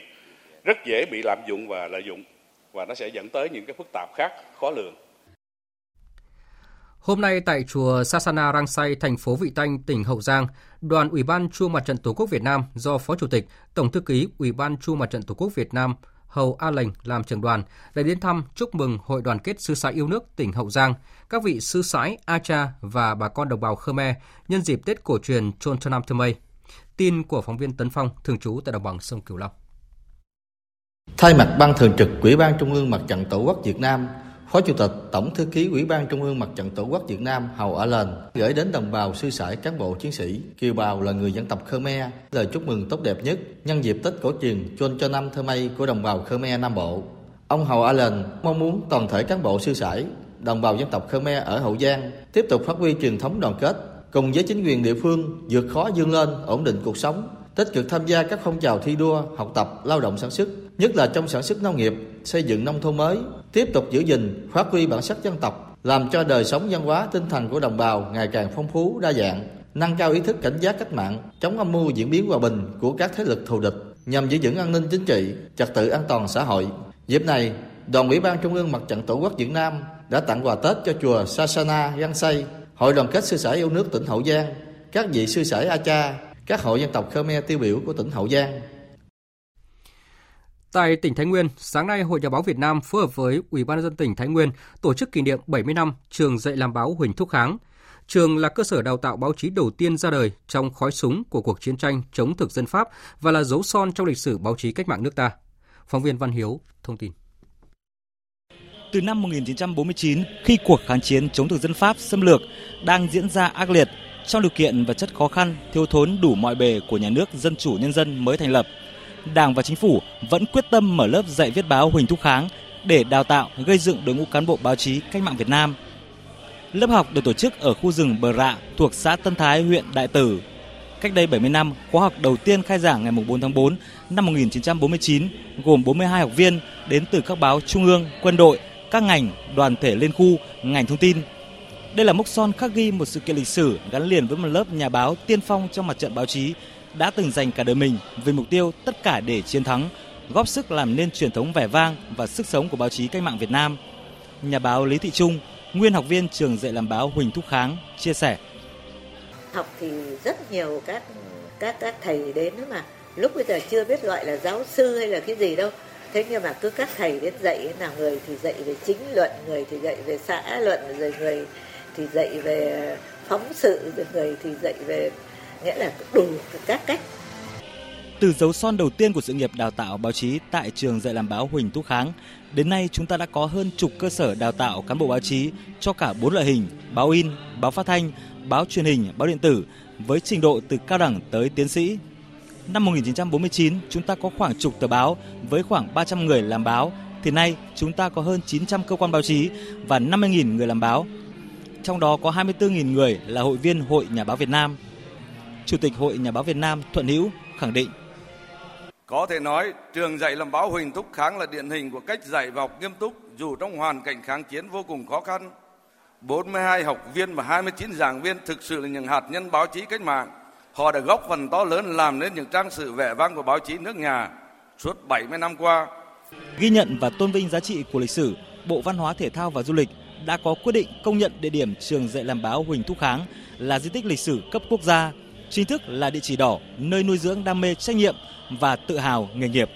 [SPEAKER 10] rất dễ bị lạm dụng và lợi dụng. Và nó sẽ dẫn tới những cái phức tạp khác, khó lường.
[SPEAKER 1] Hôm nay tại chùa Sasana Rang Say, thành phố Vị Thanh, tỉnh Hậu Giang, đoàn Ủy ban Trung Mặt trận Tổ quốc Việt Nam do Phó Chủ tịch, Tổng thư ký Ủy ban Trung Mặt trận Tổ quốc Việt Nam Hầu A Lệnh làm trưởng đoàn đã đến thăm chúc mừng Hội đoàn kết sư sãi yêu nước tỉnh Hậu Giang, các vị sư sãi A Cha và bà con đồng bào Khmer nhân dịp Tết cổ truyền Chon Trần Nam Thơ Mây. Tin của phóng viên Tấn Phong, thường trú tại đồng bằng sông Cửu Long.
[SPEAKER 11] Thay mặt Ban Thường trực Ủy ban Trung ương Mặt trận Tổ quốc Việt Nam, Phó Chủ tịch Tổng Thư ký Ủy ban Trung ương Mặt trận Tổ quốc Việt Nam Hầu Ở Lên gửi đến đồng bào sư sãi cán bộ chiến sĩ, kiều bào là người dân tộc Khmer lời chúc mừng tốt đẹp nhất nhân dịp Tết cổ truyền Chôn cho năm thơ mây của đồng bào Khmer Nam Bộ. Ông Hầu A Lên mong muốn toàn thể cán bộ sư sãi, đồng bào dân tộc Khmer ở Hậu Giang tiếp tục phát huy truyền thống đoàn kết, cùng với chính quyền địa phương vượt khó vươn lên, ổn định cuộc sống, tích cực tham gia các phong trào thi đua, học tập, lao động sản xuất, nhất là trong sản xuất nông nghiệp, xây dựng nông thôn mới, tiếp tục giữ gìn, phát huy bản sắc dân tộc, làm cho đời sống văn hóa tinh thần của đồng bào ngày càng phong phú, đa dạng, nâng cao ý thức cảnh giác cách mạng, chống âm mưu diễn biến hòa bình của các thế lực thù địch, nhằm giữ vững an ninh chính trị, trật tự an toàn xã hội. Dịp này, Đoàn Ủy ban Trung ương Mặt trận Tổ quốc Việt Nam đã tặng quà Tết cho chùa Sasana Giang Say, Hội đoàn kết sư sãi yêu nước tỉnh Hậu Giang, các vị sư sãi A Cha, các hội dân tộc Khmer tiêu biểu của tỉnh Hậu Giang.
[SPEAKER 1] Tại tỉnh Thái Nguyên, sáng nay Hội Nhà báo Việt Nam phối hợp với Ủy ban nhân dân tỉnh Thái Nguyên tổ chức kỷ niệm 70 năm trường dạy làm báo Huỳnh Thúc Kháng. Trường là cơ sở đào tạo báo chí đầu tiên ra đời trong khói súng của cuộc chiến tranh chống thực dân Pháp và là dấu son trong lịch sử báo chí cách mạng nước ta. Phóng viên Văn Hiếu thông tin.
[SPEAKER 12] Từ năm 1949, khi cuộc kháng chiến chống thực dân Pháp xâm lược đang diễn ra ác liệt, trong điều kiện và chất khó khăn, thiếu thốn đủ mọi bề của nhà nước dân chủ nhân dân mới thành lập, Đảng và Chính phủ vẫn quyết tâm mở lớp dạy viết báo Huỳnh Thúc Kháng để đào tạo, gây dựng đội ngũ cán bộ báo chí cách mạng Việt Nam. Lớp học được tổ chức ở khu rừng Bờ Rạ thuộc xã Tân Thái, huyện Đại Từ. Cách đây 70 năm, khóa học đầu tiên khai giảng ngày 4 tháng 4 năm 1949 gồm 42 học viên đến từ các báo trung ương, quân đội, các ngành, đoàn thể liên khu, ngành thông tin. Đây là mốc son khắc ghi một sự kiện lịch sử gắn liền với một lớp nhà báo tiên phong trong mặt trận báo chí đã từng dành cả đời mình vì mục tiêu tất cả để chiến thắng, góp sức làm nên truyền thống vẻ vang và sức sống của báo chí cách mạng Việt Nam. Nhà báo Lý Thị Trung, nguyên học viên trường dạy làm báo Huỳnh Thúc Kháng chia sẻ.
[SPEAKER 13] Học thì rất nhiều các các các thầy đến mà lúc bây giờ chưa biết gọi là giáo sư hay là cái gì đâu thế nhưng mà cứ các thầy đến dạy là người thì dạy về chính luận người thì dạy về xã luận rồi người thì dạy về phóng sự rồi người thì dạy về nghĩa là đủ các cách
[SPEAKER 12] từ dấu son đầu tiên của sự nghiệp đào tạo báo chí tại trường dạy làm báo Huỳnh Thúc Kháng, đến nay chúng ta đã có hơn chục cơ sở đào tạo cán bộ báo chí cho cả bốn loại hình: báo in, báo phát thanh, báo truyền hình, báo điện tử với trình độ từ cao đẳng tới tiến sĩ. Năm 1949, chúng ta có khoảng chục tờ báo với khoảng 300 người làm báo, thì nay chúng ta có hơn 900 cơ quan báo chí và 50.000 người làm báo. Trong đó có 24.000 người là hội viên Hội Nhà báo Việt Nam. Chủ tịch Hội Nhà báo Việt Nam Thuận Hữu khẳng định
[SPEAKER 14] có thể nói, trường dạy làm báo Huỳnh Thúc Kháng là điển hình của cách dạy và học nghiêm túc dù trong hoàn cảnh kháng chiến vô cùng khó khăn. 42 học viên và 29 giảng viên thực sự là những hạt nhân báo chí cách mạng. Họ đã góp phần to lớn làm nên những trang sử vẻ vang của báo chí nước nhà suốt 70 năm qua.
[SPEAKER 12] Ghi nhận và tôn vinh giá trị của lịch sử, Bộ Văn hóa Thể thao và Du lịch đã có quyết định công nhận địa điểm trường dạy làm báo Huỳnh Thúc Kháng là di tích lịch sử cấp quốc gia, chính thức là địa chỉ đỏ nơi nuôi dưỡng đam mê trách nhiệm và tự hào nghề nghiệp.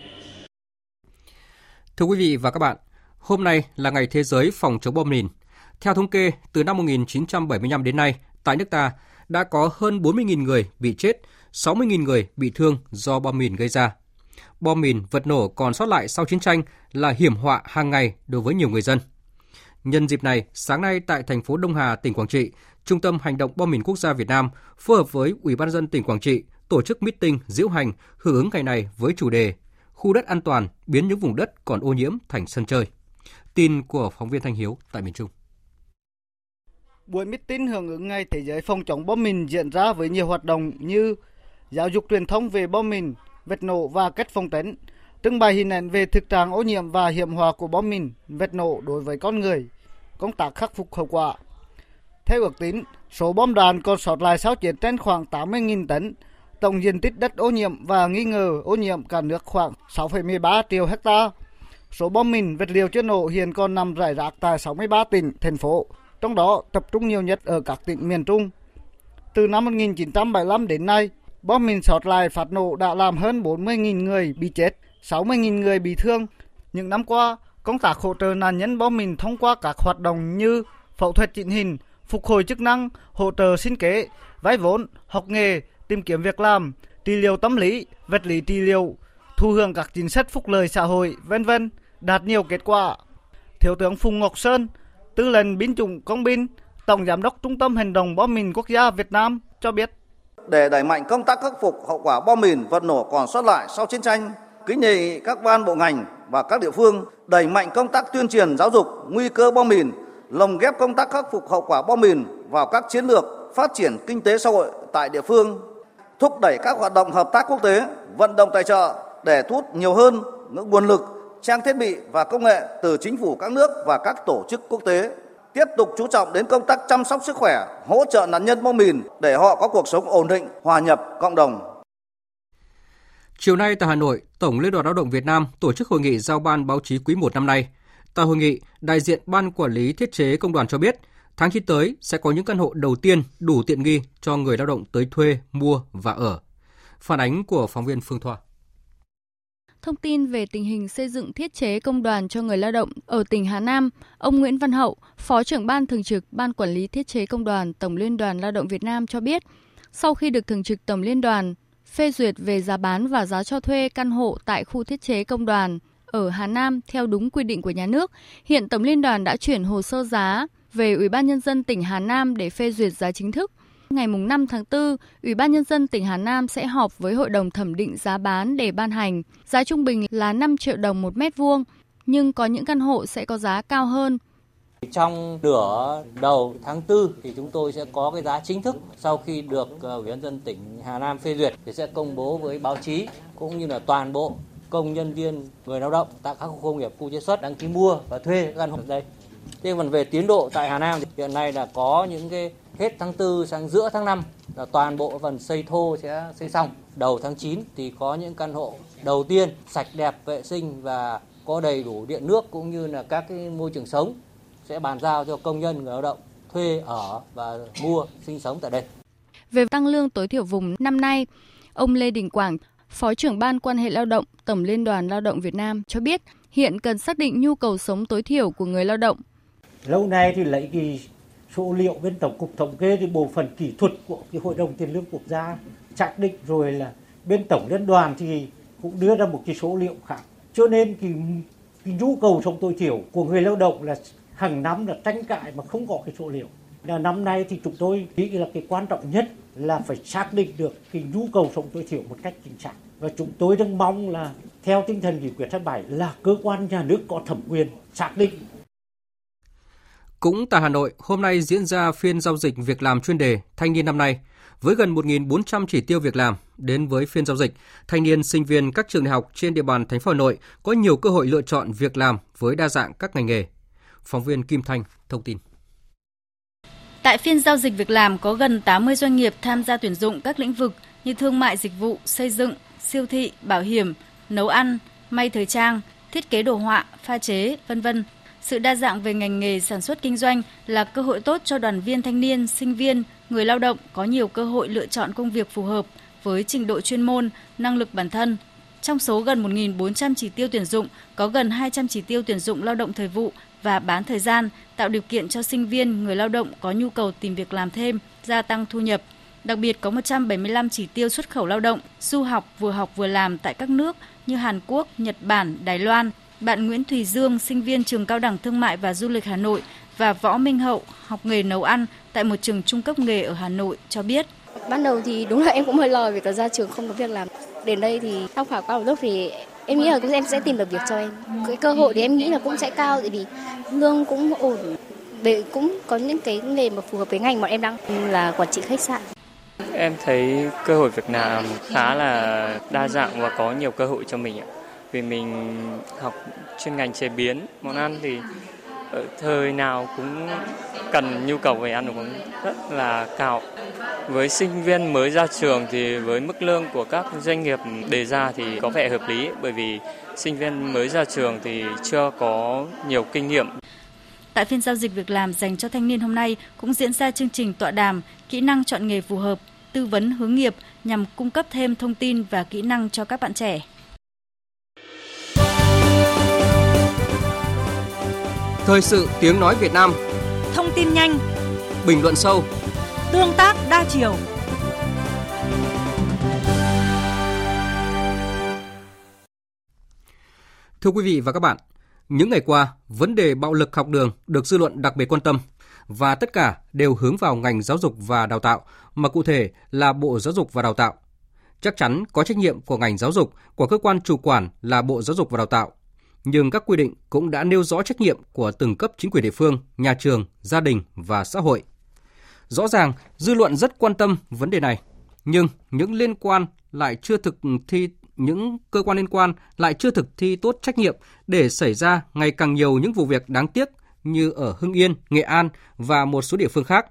[SPEAKER 1] Thưa quý vị và các bạn, hôm nay là ngày thế giới phòng chống bom mìn. Theo thống kê, từ năm 1975 đến nay, tại nước ta đã có hơn 40.000 người bị chết, 60.000 người bị thương do bom mìn gây ra. Bom mìn, vật nổ còn sót lại sau chiến tranh là hiểm họa hàng ngày đối với nhiều người dân. Nhân dịp này, sáng nay tại thành phố Đông Hà, tỉnh Quảng Trị, Trung tâm Hành động bom mìn quốc gia Việt Nam phối hợp với Ủy ban dân tỉnh Quảng Trị tổ chức meeting diễu hành hưởng ứng ngày này với chủ đề Khu đất an toàn biến những vùng đất còn ô nhiễm thành sân chơi. Tin của phóng viên Thanh Hiếu tại miền Trung.
[SPEAKER 15] Buổi meeting hưởng ứng ngày Thế giới phòng chống bom mìn diễn ra với nhiều hoạt động như giáo dục truyền thông về bom mìn, vật nổ và cách phòng tránh, trưng bày hình ảnh về thực trạng ô nhiễm và hiểm họa của bom mìn, vật nổ đối với con người, công tác khắc phục hậu quả. Theo ước tính, số bom đạn còn sót lại sau chiến tranh khoảng 80.000 tấn, tổng diện tích đất ô nhiễm và nghi ngờ ô nhiễm cả nước khoảng 6,13 triệu hecta. Số bom mìn vật liệu chưa nổ hiện còn nằm rải rác tại 63 tỉnh, thành phố, trong đó tập trung nhiều nhất ở các tỉnh miền Trung. Từ năm 1975 đến nay, bom mìn sót lại phát nổ đã làm hơn 40.000 người bị chết, 60.000 người bị thương. Những năm qua, công tác hỗ trợ nạn nhân bom mìn thông qua các hoạt động như phẫu thuật chỉnh hình, phục hồi chức năng, hỗ trợ sinh kế, vay vốn, học nghề, tìm kiếm việc làm, trị liệu tâm lý, vật lý trị liệu, thu hưởng các chính sách phúc lợi xã hội, vân vân, đạt nhiều kết quả. Thiếu tướng Phùng Ngọc Sơn, tư lệnh binh chủng công binh, tổng giám đốc Trung tâm Hành động bom mìn quốc gia Việt Nam cho biết.
[SPEAKER 16] Để đẩy mạnh công tác khắc phục hậu quả bom mìn vật nổ còn sót lại sau chiến tranh, kính đề nghị các ban bộ ngành và các địa phương đẩy mạnh công tác tuyên truyền giáo dục nguy cơ bom mìn, lồng ghép công tác khắc phục hậu quả bom mìn vào các chiến lược phát triển kinh tế xã hội tại địa phương thúc đẩy các hoạt động hợp tác quốc tế, vận động tài trợ để thu hút nhiều hơn những nguồn lực, trang thiết bị và công nghệ từ chính phủ các nước và các tổ chức quốc tế. Tiếp tục chú trọng đến công tác chăm sóc sức khỏe, hỗ trợ nạn nhân bom mìn để họ có cuộc sống ổn định, hòa nhập cộng đồng.
[SPEAKER 1] Chiều nay tại Hà Nội, Tổng Liên đoàn Lao động Việt Nam tổ chức hội nghị giao ban báo chí quý 1 năm nay. Tại hội nghị, đại diện Ban Quản lý Thiết chế Công đoàn cho biết – Tháng 9 tới sẽ có những căn hộ đầu tiên đủ tiện nghi cho người lao động tới thuê, mua và ở. Phản ánh của phóng viên Phương Thoa.
[SPEAKER 17] Thông tin về tình hình xây dựng thiết chế công đoàn cho người lao động ở tỉnh Hà Nam, ông Nguyễn Văn Hậu, Phó trưởng ban thường trực Ban Quản lý Thiết chế Công đoàn Tổng Liên đoàn Lao động Việt Nam cho biết, sau khi được Thường trực Tổng Liên đoàn phê duyệt về giá bán và giá cho thuê căn hộ tại khu thiết chế công đoàn ở Hà Nam theo đúng quy định của nhà nước, hiện Tổng Liên đoàn đã chuyển hồ sơ giá về Ủy ban Nhân dân tỉnh Hà Nam để phê duyệt giá chính thức. Ngày 5 tháng 4, Ủy ban Nhân dân tỉnh Hà Nam sẽ họp với Hội đồng thẩm định giá bán để ban hành. Giá trung bình là 5 triệu đồng một mét vuông, nhưng có những căn hộ sẽ có giá cao hơn.
[SPEAKER 18] Trong nửa đầu tháng 4 thì chúng tôi sẽ có cái giá chính thức sau khi được ờ, Ủy ban dân tỉnh Hà Nam phê duyệt thì sẽ công bố với báo chí cũng như là toàn bộ công nhân viên người lao động tại các khu công nghiệp khu chế xuất đăng ký mua và thuê căn hộ đây. Thế còn về tiến độ tại Hà Nam thì hiện nay là có những cái hết tháng 4 sang giữa tháng 5 là toàn bộ phần xây thô sẽ xây xong. Đầu tháng 9 thì có những căn hộ đầu tiên sạch đẹp vệ sinh và có đầy đủ điện nước cũng như là các cái môi trường sống sẽ bàn giao cho công nhân người lao động thuê ở và mua sinh sống tại đây.
[SPEAKER 17] Về tăng lương tối thiểu vùng năm nay, ông Lê Đình Quảng, Phó trưởng ban quan hệ lao động Tổng Liên đoàn Lao động Việt Nam cho biết hiện cần xác định nhu cầu sống tối thiểu của người lao động.
[SPEAKER 19] Lâu nay thì lấy cái số liệu bên Tổng cục Thống kê thì bộ phận kỹ thuật của cái Hội đồng Tiền lương Quốc gia xác định rồi là bên Tổng Liên đoàn thì cũng đưa ra một cái số liệu khác. Cho nên cái, cái nhu cầu sống tối thiểu của người lao động là hàng năm là tranh cãi mà không có cái số liệu. Là năm nay thì chúng tôi nghĩ là cái quan trọng nhất là phải xác định được cái nhu cầu sống tối thiểu một cách chính xác. Và chúng tôi đang mong là theo tinh thần nghị quyết 27 là cơ quan nhà nước có thẩm quyền xác định
[SPEAKER 1] cũng tại Hà Nội, hôm nay diễn ra phiên giao dịch việc làm chuyên đề Thanh niên năm nay với gần 1.400 chỉ tiêu việc làm. Đến với phiên giao dịch, thanh niên sinh viên các trường đại học trên địa bàn thành phố Hà Nội có nhiều cơ hội lựa chọn việc làm với đa dạng các ngành nghề. Phóng viên Kim Thanh thông tin.
[SPEAKER 20] Tại phiên giao dịch việc làm có gần 80 doanh nghiệp tham gia tuyển dụng các lĩnh vực như thương mại dịch vụ, xây dựng, siêu thị, bảo hiểm, nấu ăn, may thời trang, thiết kế đồ họa, pha chế, vân vân. Sự đa dạng về ngành nghề sản xuất kinh doanh là cơ hội tốt cho đoàn viên thanh niên, sinh viên, người lao động có nhiều cơ hội lựa chọn công việc phù hợp với trình độ chuyên môn, năng lực bản thân. Trong số gần 1.400 chỉ tiêu tuyển dụng, có gần 200 chỉ tiêu tuyển dụng lao động thời vụ và bán thời gian, tạo điều kiện cho sinh viên, người lao động có nhu cầu tìm việc làm thêm, gia tăng thu nhập. Đặc biệt có 175 chỉ tiêu xuất khẩu lao động, du học vừa học vừa làm tại các nước như Hàn Quốc, Nhật Bản, Đài Loan, bạn Nguyễn Thùy Dương, sinh viên trường Cao đẳng Thương mại và Du lịch Hà Nội và Võ Minh Hậu, học nghề nấu ăn tại một trường trung cấp nghề ở Hà Nội cho biết.
[SPEAKER 21] Ban đầu thì đúng là em cũng hơi lo vì cả ra trường không có việc làm. Đến đây thì học khảo qua một lúc thì em nghĩ là cũng em sẽ tìm được việc cho em. Cái cơ hội thì em nghĩ là cũng sẽ cao tại vì lương cũng ổn. Để cũng có những cái nghề mà phù hợp với ngành mà em đang là quản trị khách sạn.
[SPEAKER 22] Em thấy cơ hội việc làm khá là đa dạng và có nhiều cơ hội cho mình ạ vì mình học chuyên ngành chế biến, món ăn thì ở thời nào cũng cần nhu cầu về ăn uống rất là cao. Với sinh viên mới ra trường thì với mức lương của các doanh nghiệp đề ra thì có vẻ hợp lý, bởi vì sinh viên mới ra trường thì chưa có nhiều kinh nghiệm.
[SPEAKER 20] Tại phiên giao dịch việc làm dành cho thanh niên hôm nay cũng diễn ra chương trình tọa đàm kỹ năng chọn nghề phù hợp, tư vấn hướng nghiệp nhằm cung cấp thêm thông tin và kỹ năng cho các bạn trẻ.
[SPEAKER 1] Thời sự tiếng nói Việt Nam.
[SPEAKER 23] Thông tin nhanh.
[SPEAKER 1] Bình luận sâu.
[SPEAKER 23] Tương tác đa chiều.
[SPEAKER 1] Thưa quý vị và các bạn, những ngày qua, vấn đề bạo lực học đường được dư luận đặc biệt quan tâm và tất cả đều hướng vào ngành giáo dục và đào tạo, mà cụ thể là Bộ Giáo dục và Đào tạo. Chắc chắn có trách nhiệm của ngành giáo dục, của cơ quan chủ quản là Bộ Giáo dục và Đào tạo nhưng các quy định cũng đã nêu rõ trách nhiệm của từng cấp chính quyền địa phương, nhà trường, gia đình và xã hội. Rõ ràng, dư luận rất quan tâm vấn đề này, nhưng những liên quan lại chưa thực thi những cơ quan liên quan lại chưa thực thi tốt trách nhiệm để xảy ra ngày càng nhiều những vụ việc đáng tiếc như ở Hưng Yên, Nghệ An và một số địa phương khác.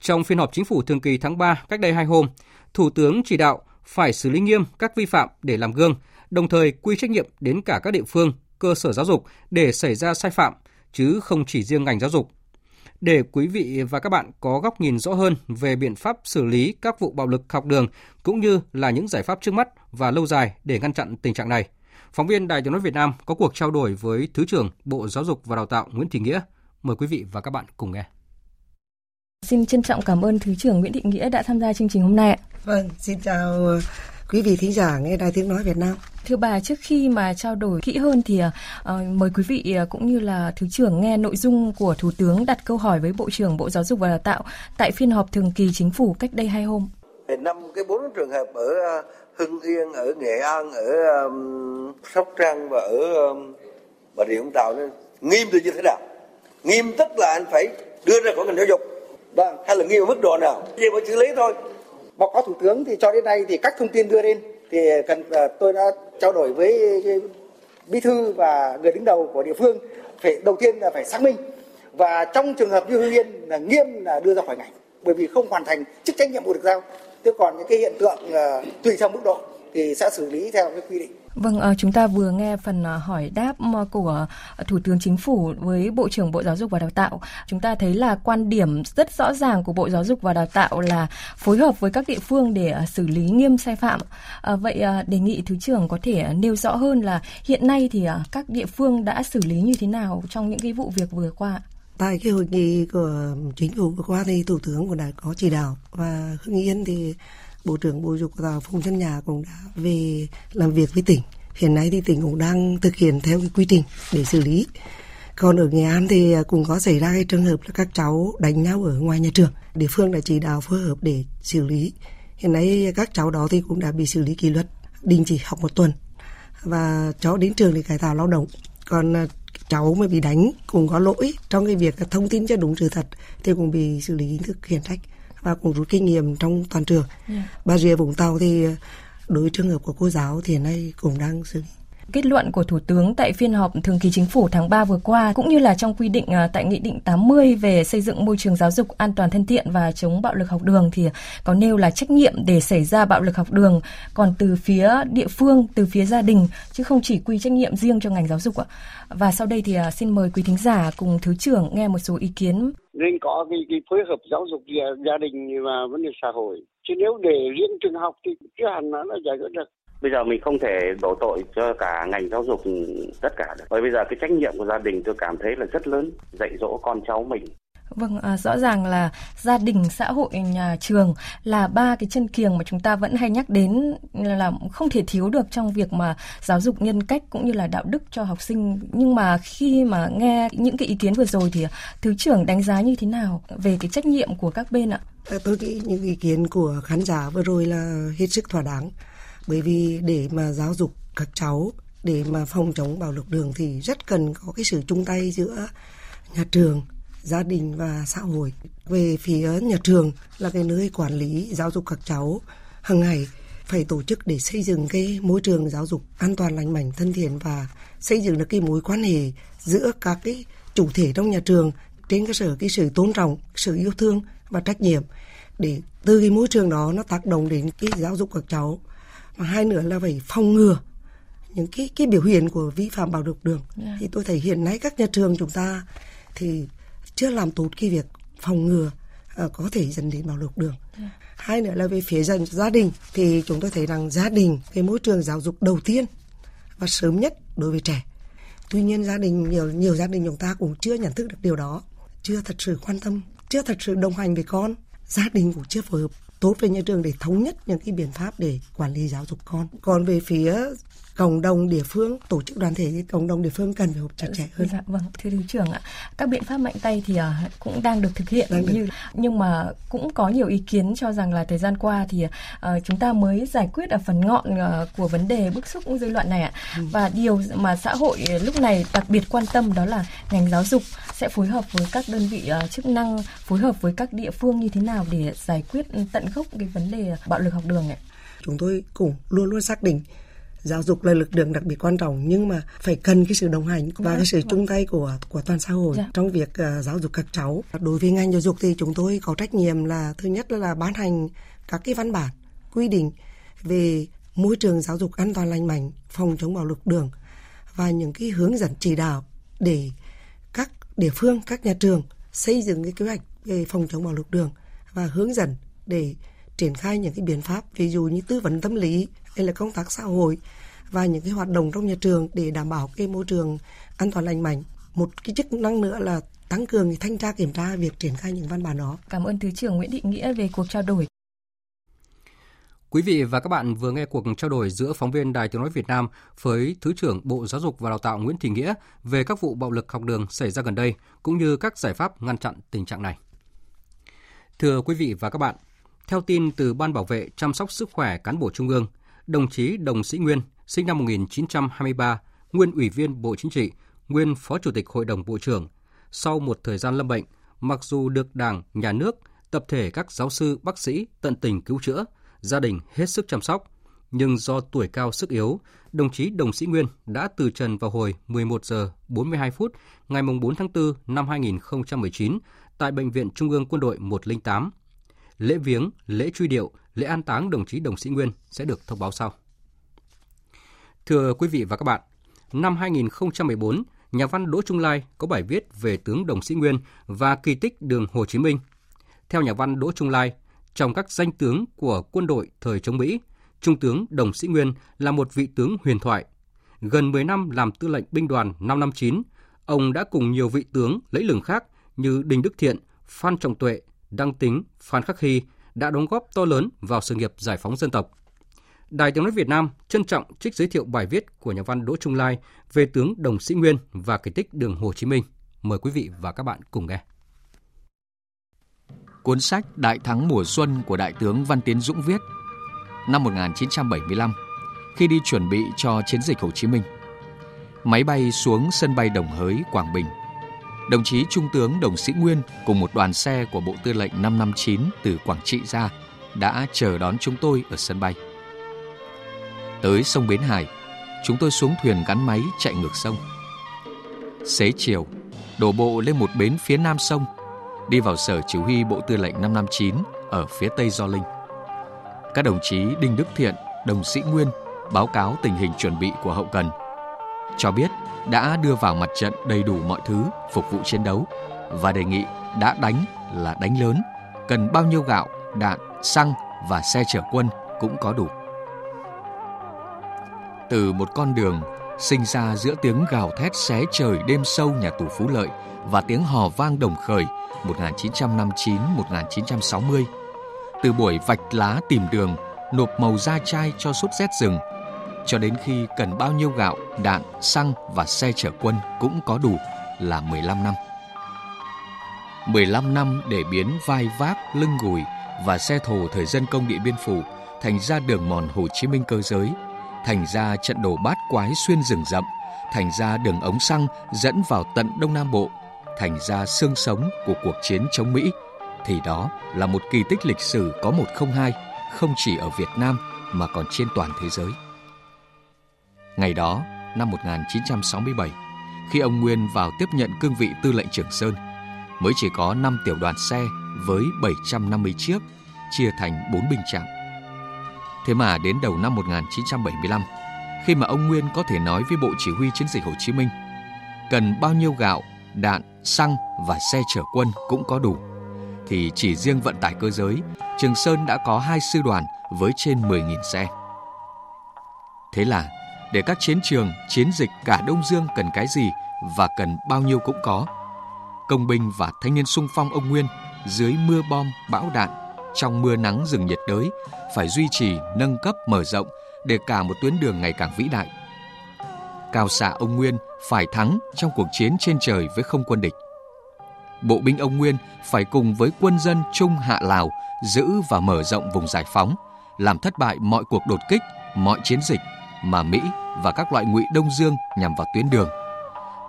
[SPEAKER 1] Trong phiên họp chính phủ thường kỳ tháng 3 cách đây hai hôm, Thủ tướng chỉ đạo phải xử lý nghiêm các vi phạm để làm gương, đồng thời quy trách nhiệm đến cả các địa phương, cơ sở giáo dục để xảy ra sai phạm, chứ không chỉ riêng ngành giáo dục. Để quý vị và các bạn có góc nhìn rõ hơn về biện pháp xử lý các vụ bạo lực học đường cũng như là những giải pháp trước mắt và lâu dài để ngăn chặn tình trạng này, Phóng viên Đài Tiếng nói Việt Nam có cuộc trao đổi với Thứ trưởng Bộ Giáo dục và Đào tạo Nguyễn Thị Nghĩa. Mời quý vị và các bạn cùng nghe.
[SPEAKER 24] Xin trân trọng cảm ơn Thứ trưởng Nguyễn Thị Nghĩa đã tham gia chương trình hôm nay ạ.
[SPEAKER 25] Vâng, xin chào quý vị thính giả nghe Đài Tiếng Nói Việt Nam.
[SPEAKER 24] Thưa bà, trước khi mà trao đổi kỹ hơn thì uh, mời quý vị uh, cũng như là Thứ trưởng nghe nội dung của Thủ tướng đặt câu hỏi với Bộ trưởng Bộ Giáo dục và Đào tạo tại phiên họp thường kỳ chính phủ cách đây hai hôm.
[SPEAKER 26] Năm cái bốn trường hợp ở Hưng Yên, ở Nghệ An, ở um, Sóc Trăng và ở um, Bà Rịa Vũng Tàu nghiêm từ như thế nào? Nghiêm tức là anh phải đưa ra khỏi ngành giáo dục Vâng, hay là nghi ở mức độ nào? Gì phải xử lý thôi.
[SPEAKER 7] Báo cáo Thủ tướng thì cho đến nay thì các thông tin đưa lên thì cần à, tôi đã trao đổi với à, bí thư và người đứng đầu của địa phương phải, đầu tiên là phải xác minh và trong trường hợp như Hưng Yên là nghiêm là đưa ra khỏi ngành, bởi vì không hoàn thành chức trách nhiệm vụ được giao. Thế còn những cái hiện tượng à, tùy theo mức độ thì sẽ xử lý theo cái quy định.
[SPEAKER 24] Vâng, ờ, chúng ta vừa nghe phần ờ, hỏi đáp ờ, của Thủ tướng Chính phủ với Bộ trưởng Bộ Giáo dục và Đào tạo. Chúng ta thấy là quan điểm rất rõ ràng của Bộ Giáo dục và Đào tạo là phối hợp với các địa phương để xử lý nghiêm sai phạm. Vậy đề nghị Thứ trưởng có thể nêu rõ hơn là hiện nay thì các địa phương đã xử lý như thế nào trong những cái vụ việc vừa qua?
[SPEAKER 25] Tại cái hội nghị của chính phủ vừa qua thì Thủ tướng cũng đã có chỉ đạo và Hưng Yên thì Bộ trưởng Bộ Dục và Phùng Xuân Nhà cũng đã về làm việc với tỉnh. Hiện nay thì tỉnh cũng đang thực hiện theo cái quy trình để xử lý. Còn ở Nghệ An thì cũng có xảy ra cái trường hợp là các cháu đánh nhau ở ngoài nhà trường. Địa phương đã chỉ đạo phối hợp để xử lý. Hiện nay các cháu đó thì cũng đã bị xử lý kỷ luật, đình chỉ học một tuần. Và cháu đến trường để cải tạo lao động. Còn à, cháu mà bị đánh cũng có lỗi trong cái việc thông tin cho đúng sự thật thì cũng bị xử lý hình thức khiển trách và cũng rút kinh nghiệm trong toàn trường. Yeah. Dạ. Bà Rịa Vũng Tàu thì đối trường hợp của cô giáo thì nay cũng đang xử lý
[SPEAKER 24] kết luận của Thủ tướng tại phiên họp thường kỳ chính phủ tháng 3 vừa qua cũng như là trong quy định à, tại Nghị định 80 về xây dựng môi trường giáo dục an toàn thân thiện và chống bạo lực học đường thì có nêu là trách nhiệm để xảy ra bạo lực học đường còn từ phía địa phương, từ phía gia đình chứ không chỉ quy trách nhiệm riêng cho ngành giáo dục ạ. Và sau đây thì à, xin mời quý thính giả cùng Thứ trưởng nghe một số ý kiến.
[SPEAKER 27] Nên có cái, cái phối hợp giáo dục gia đình và vấn đề xã hội. Chứ nếu để riêng trường học thì chưa hẳn nó là giải quyết được
[SPEAKER 28] bây giờ mình không thể đổ tội cho cả ngành giáo dục tất cả được bởi bây giờ cái trách nhiệm của gia đình tôi cảm thấy là rất lớn dạy dỗ con cháu mình
[SPEAKER 24] Vâng, à, rõ ràng là gia đình, xã hội, nhà trường là ba cái chân kiềng mà chúng ta vẫn hay nhắc đến là không thể thiếu được trong việc mà giáo dục nhân cách cũng như là đạo đức cho học sinh. Nhưng mà khi mà nghe những cái ý kiến vừa rồi thì thứ trưởng đánh giá như thế nào về cái trách nhiệm của các bên ạ?
[SPEAKER 25] Tôi nghĩ những ý kiến của khán giả vừa rồi là hết sức thỏa đáng bởi vì để mà giáo dục các cháu, để mà phòng chống bạo lực đường thì rất cần có cái sự chung tay giữa nhà trường, gia đình và xã hội. Về phía nhà trường là cái nơi quản lý, giáo dục các cháu hàng ngày phải tổ chức để xây dựng cái môi trường giáo dục an toàn, lành mạnh, thân thiện và xây dựng được cái mối quan hệ giữa các cái chủ thể trong nhà trường trên cơ sở cái sự tôn trọng, sự yêu thương và trách nhiệm. Để từ cái môi trường đó nó tác động đến cái giáo dục các cháu và hai nữa là phải phòng ngừa những cái cái biểu hiện của vi phạm bạo lực đường yeah. Dạ. thì tôi thấy hiện nay các nhà trường chúng ta thì chưa làm tốt cái việc phòng ngừa uh, có thể dẫn đến bạo lực đường yeah. Dạ. hai nữa là về phía dân gia đình thì chúng tôi thấy rằng gia đình cái môi trường giáo dục đầu tiên và sớm nhất đối với trẻ tuy nhiên gia đình nhiều nhiều gia đình chúng ta cũng chưa nhận thức được điều đó chưa thật sự quan tâm chưa thật sự đồng hành với con gia đình cũng chưa phối hợp tốt với nhà trường để thống nhất những cái biện pháp để quản lý giáo dục con. Còn về phía cộng đồng địa phương tổ chức đoàn thể thì cộng đồng địa phương cần phải hỗ chặt chẽ hơn.
[SPEAKER 24] Dạ, vâng, thưa thứ trưởng ạ, các biện pháp mạnh tay thì uh, cũng đang được thực hiện đang như được. nhưng mà cũng có nhiều ý kiến cho rằng là thời gian qua thì uh, chúng ta mới giải quyết ở phần ngọn uh, của vấn đề bức xúc dư luận này ạ. Ừ. Và điều mà xã hội lúc này đặc biệt quan tâm đó là ngành giáo dục sẽ phối hợp với các đơn vị uh, chức năng, phối hợp với các địa phương như thế nào để giải quyết tận gốc cái vấn đề bạo lực học đường này.
[SPEAKER 25] Chúng tôi cũng luôn luôn xác định giáo dục là lực lượng đặc biệt quan trọng nhưng mà phải cần cái sự đồng hành và cái sự chung tay của của toàn xã hội dạ. trong việc uh, giáo dục các cháu. Đối với ngành giáo dục thì chúng tôi có trách nhiệm là thứ nhất là ban hành các cái văn bản quy định về môi trường giáo dục an toàn lành mạnh, phòng chống bạo lực đường và những cái hướng dẫn chỉ đạo để các địa phương, các nhà trường xây dựng cái kế hoạch về phòng chống bạo lực đường và hướng dẫn để triển khai những cái biện pháp ví dụ như tư vấn tâm lý hay là công tác xã hội và những cái hoạt động trong nhà trường để đảm bảo cái môi trường an toàn lành mạnh một cái chức năng nữa là tăng cường thì thanh tra kiểm tra việc triển khai những văn bản đó.
[SPEAKER 24] Cảm ơn Thứ trưởng Nguyễn Thị Nghĩa về cuộc trao đổi.
[SPEAKER 1] Quý vị và các bạn vừa nghe cuộc trao đổi giữa phóng viên Đài Tiếng Nói Việt Nam với Thứ trưởng Bộ Giáo dục và Đào tạo Nguyễn Thị Nghĩa về các vụ bạo lực học đường xảy ra gần đây, cũng như các giải pháp ngăn chặn tình trạng này. Thưa quý vị và các bạn, theo tin từ Ban Bảo vệ chăm sóc sức khỏe cán bộ Trung ương, đồng chí Đồng Sĩ Nguyên, sinh năm 1923, nguyên Ủy viên Bộ Chính trị, nguyên Phó Chủ tịch Hội đồng Bộ trưởng, sau một thời gian lâm bệnh, mặc dù được Đảng, Nhà nước, tập thể các giáo sư, bác sĩ tận tình cứu chữa, gia đình hết sức chăm sóc, nhưng do tuổi cao sức yếu, đồng chí Đồng Sĩ Nguyên đã từ trần vào hồi 11 giờ 42 phút ngày 4 tháng 4 năm 2019 tại Bệnh viện Trung ương Quân đội 108. Lễ viếng, lễ truy điệu, lễ an táng đồng chí Đồng Sĩ Nguyên sẽ được thông báo sau. Thưa quý vị và các bạn, năm 2014, nhà văn Đỗ Trung Lai có bài viết về tướng Đồng Sĩ Nguyên và kỳ tích đường Hồ Chí Minh. Theo nhà văn Đỗ Trung Lai, trong các danh tướng của quân đội thời chống Mỹ, Trung tướng Đồng Sĩ Nguyên là một vị tướng huyền thoại. Gần 10 năm làm tư lệnh binh đoàn 559, ông đã cùng nhiều vị tướng lẫy lừng khác như Đinh Đức Thiện, Phan Trọng Tuệ, Đăng Tính, Phan Khắc Hy đã đóng góp to lớn vào sự nghiệp giải phóng dân tộc. Đài Tiếng nói Việt Nam trân trọng trích giới thiệu bài viết của nhà văn Đỗ Trung Lai về tướng Đồng Sĩ Nguyên và kỳ tích đường Hồ Chí Minh. Mời quý vị và các bạn cùng nghe.
[SPEAKER 2] Cuốn sách Đại thắng mùa xuân của Đại tướng Văn Tiến Dũng viết năm 1975 khi đi chuẩn bị cho chiến dịch Hồ Chí Minh. Máy bay xuống sân bay Đồng Hới, Quảng Bình. Đồng chí Trung tướng Đồng Sĩ Nguyên cùng một đoàn xe của Bộ Tư lệnh 559 từ Quảng Trị ra đã chờ đón chúng tôi ở sân bay. Tới sông Bến Hải, chúng tôi xuống thuyền gắn máy chạy ngược sông. Xế chiều, đổ bộ lên một bến phía nam sông, đi vào sở chỉ huy Bộ Tư lệnh 559 ở phía tây Do Linh. Các đồng chí Đinh Đức Thiện, Đồng Sĩ Nguyên báo cáo tình hình chuẩn bị của hậu cần. Cho biết đã đưa vào mặt trận đầy đủ mọi thứ phục vụ chiến đấu và đề nghị đã đánh là đánh lớn, cần bao nhiêu gạo, đạn, xăng và xe chở quân cũng có đủ từ một con đường sinh ra giữa tiếng gào thét xé trời đêm sâu nhà tù Phú Lợi và tiếng hò vang đồng khởi 1959-1960. Từ buổi vạch lá tìm đường, nộp màu da chai cho sốt rét rừng, cho đến khi cần bao nhiêu gạo, đạn, xăng và xe chở quân cũng có đủ là 15 năm. 15 năm để biến vai vác, lưng gùi và xe thồ thời dân công Điện Biên Phủ thành ra đường mòn Hồ Chí Minh cơ giới thành ra trận đồ bát quái xuyên rừng rậm, thành ra đường ống xăng dẫn vào tận Đông Nam Bộ, thành ra xương sống của cuộc chiến chống Mỹ, thì đó là một kỳ tích lịch sử có 102, không chỉ ở Việt Nam mà còn trên toàn thế giới. Ngày đó, năm 1967, khi ông Nguyên vào tiếp nhận cương vị tư lệnh Trường Sơn, mới chỉ có 5 tiểu đoàn xe với 750 chiếc, chia thành 4 binh trạng. Thế mà đến đầu năm 1975, khi mà ông Nguyên có thể nói với Bộ Chỉ huy Chiến dịch Hồ Chí Minh, cần bao nhiêu gạo, đạn, xăng và xe chở quân cũng có đủ, thì chỉ riêng vận tải cơ giới, Trường Sơn đã có hai sư đoàn với trên 10.000 xe. Thế là, để các chiến trường, chiến dịch cả Đông Dương cần cái gì và cần bao nhiêu cũng có. Công binh và thanh niên sung phong ông Nguyên dưới mưa bom, bão đạn trong mưa nắng rừng nhiệt đới phải duy trì, nâng cấp, mở rộng để cả một tuyến đường ngày càng vĩ đại. Cao xạ ông Nguyên phải thắng trong cuộc chiến trên trời với không quân địch. Bộ binh ông Nguyên phải cùng với quân dân Trung Hạ Lào giữ và mở rộng vùng giải phóng, làm thất bại mọi cuộc đột kích, mọi chiến dịch mà Mỹ và các loại ngụy Đông Dương nhằm vào tuyến đường,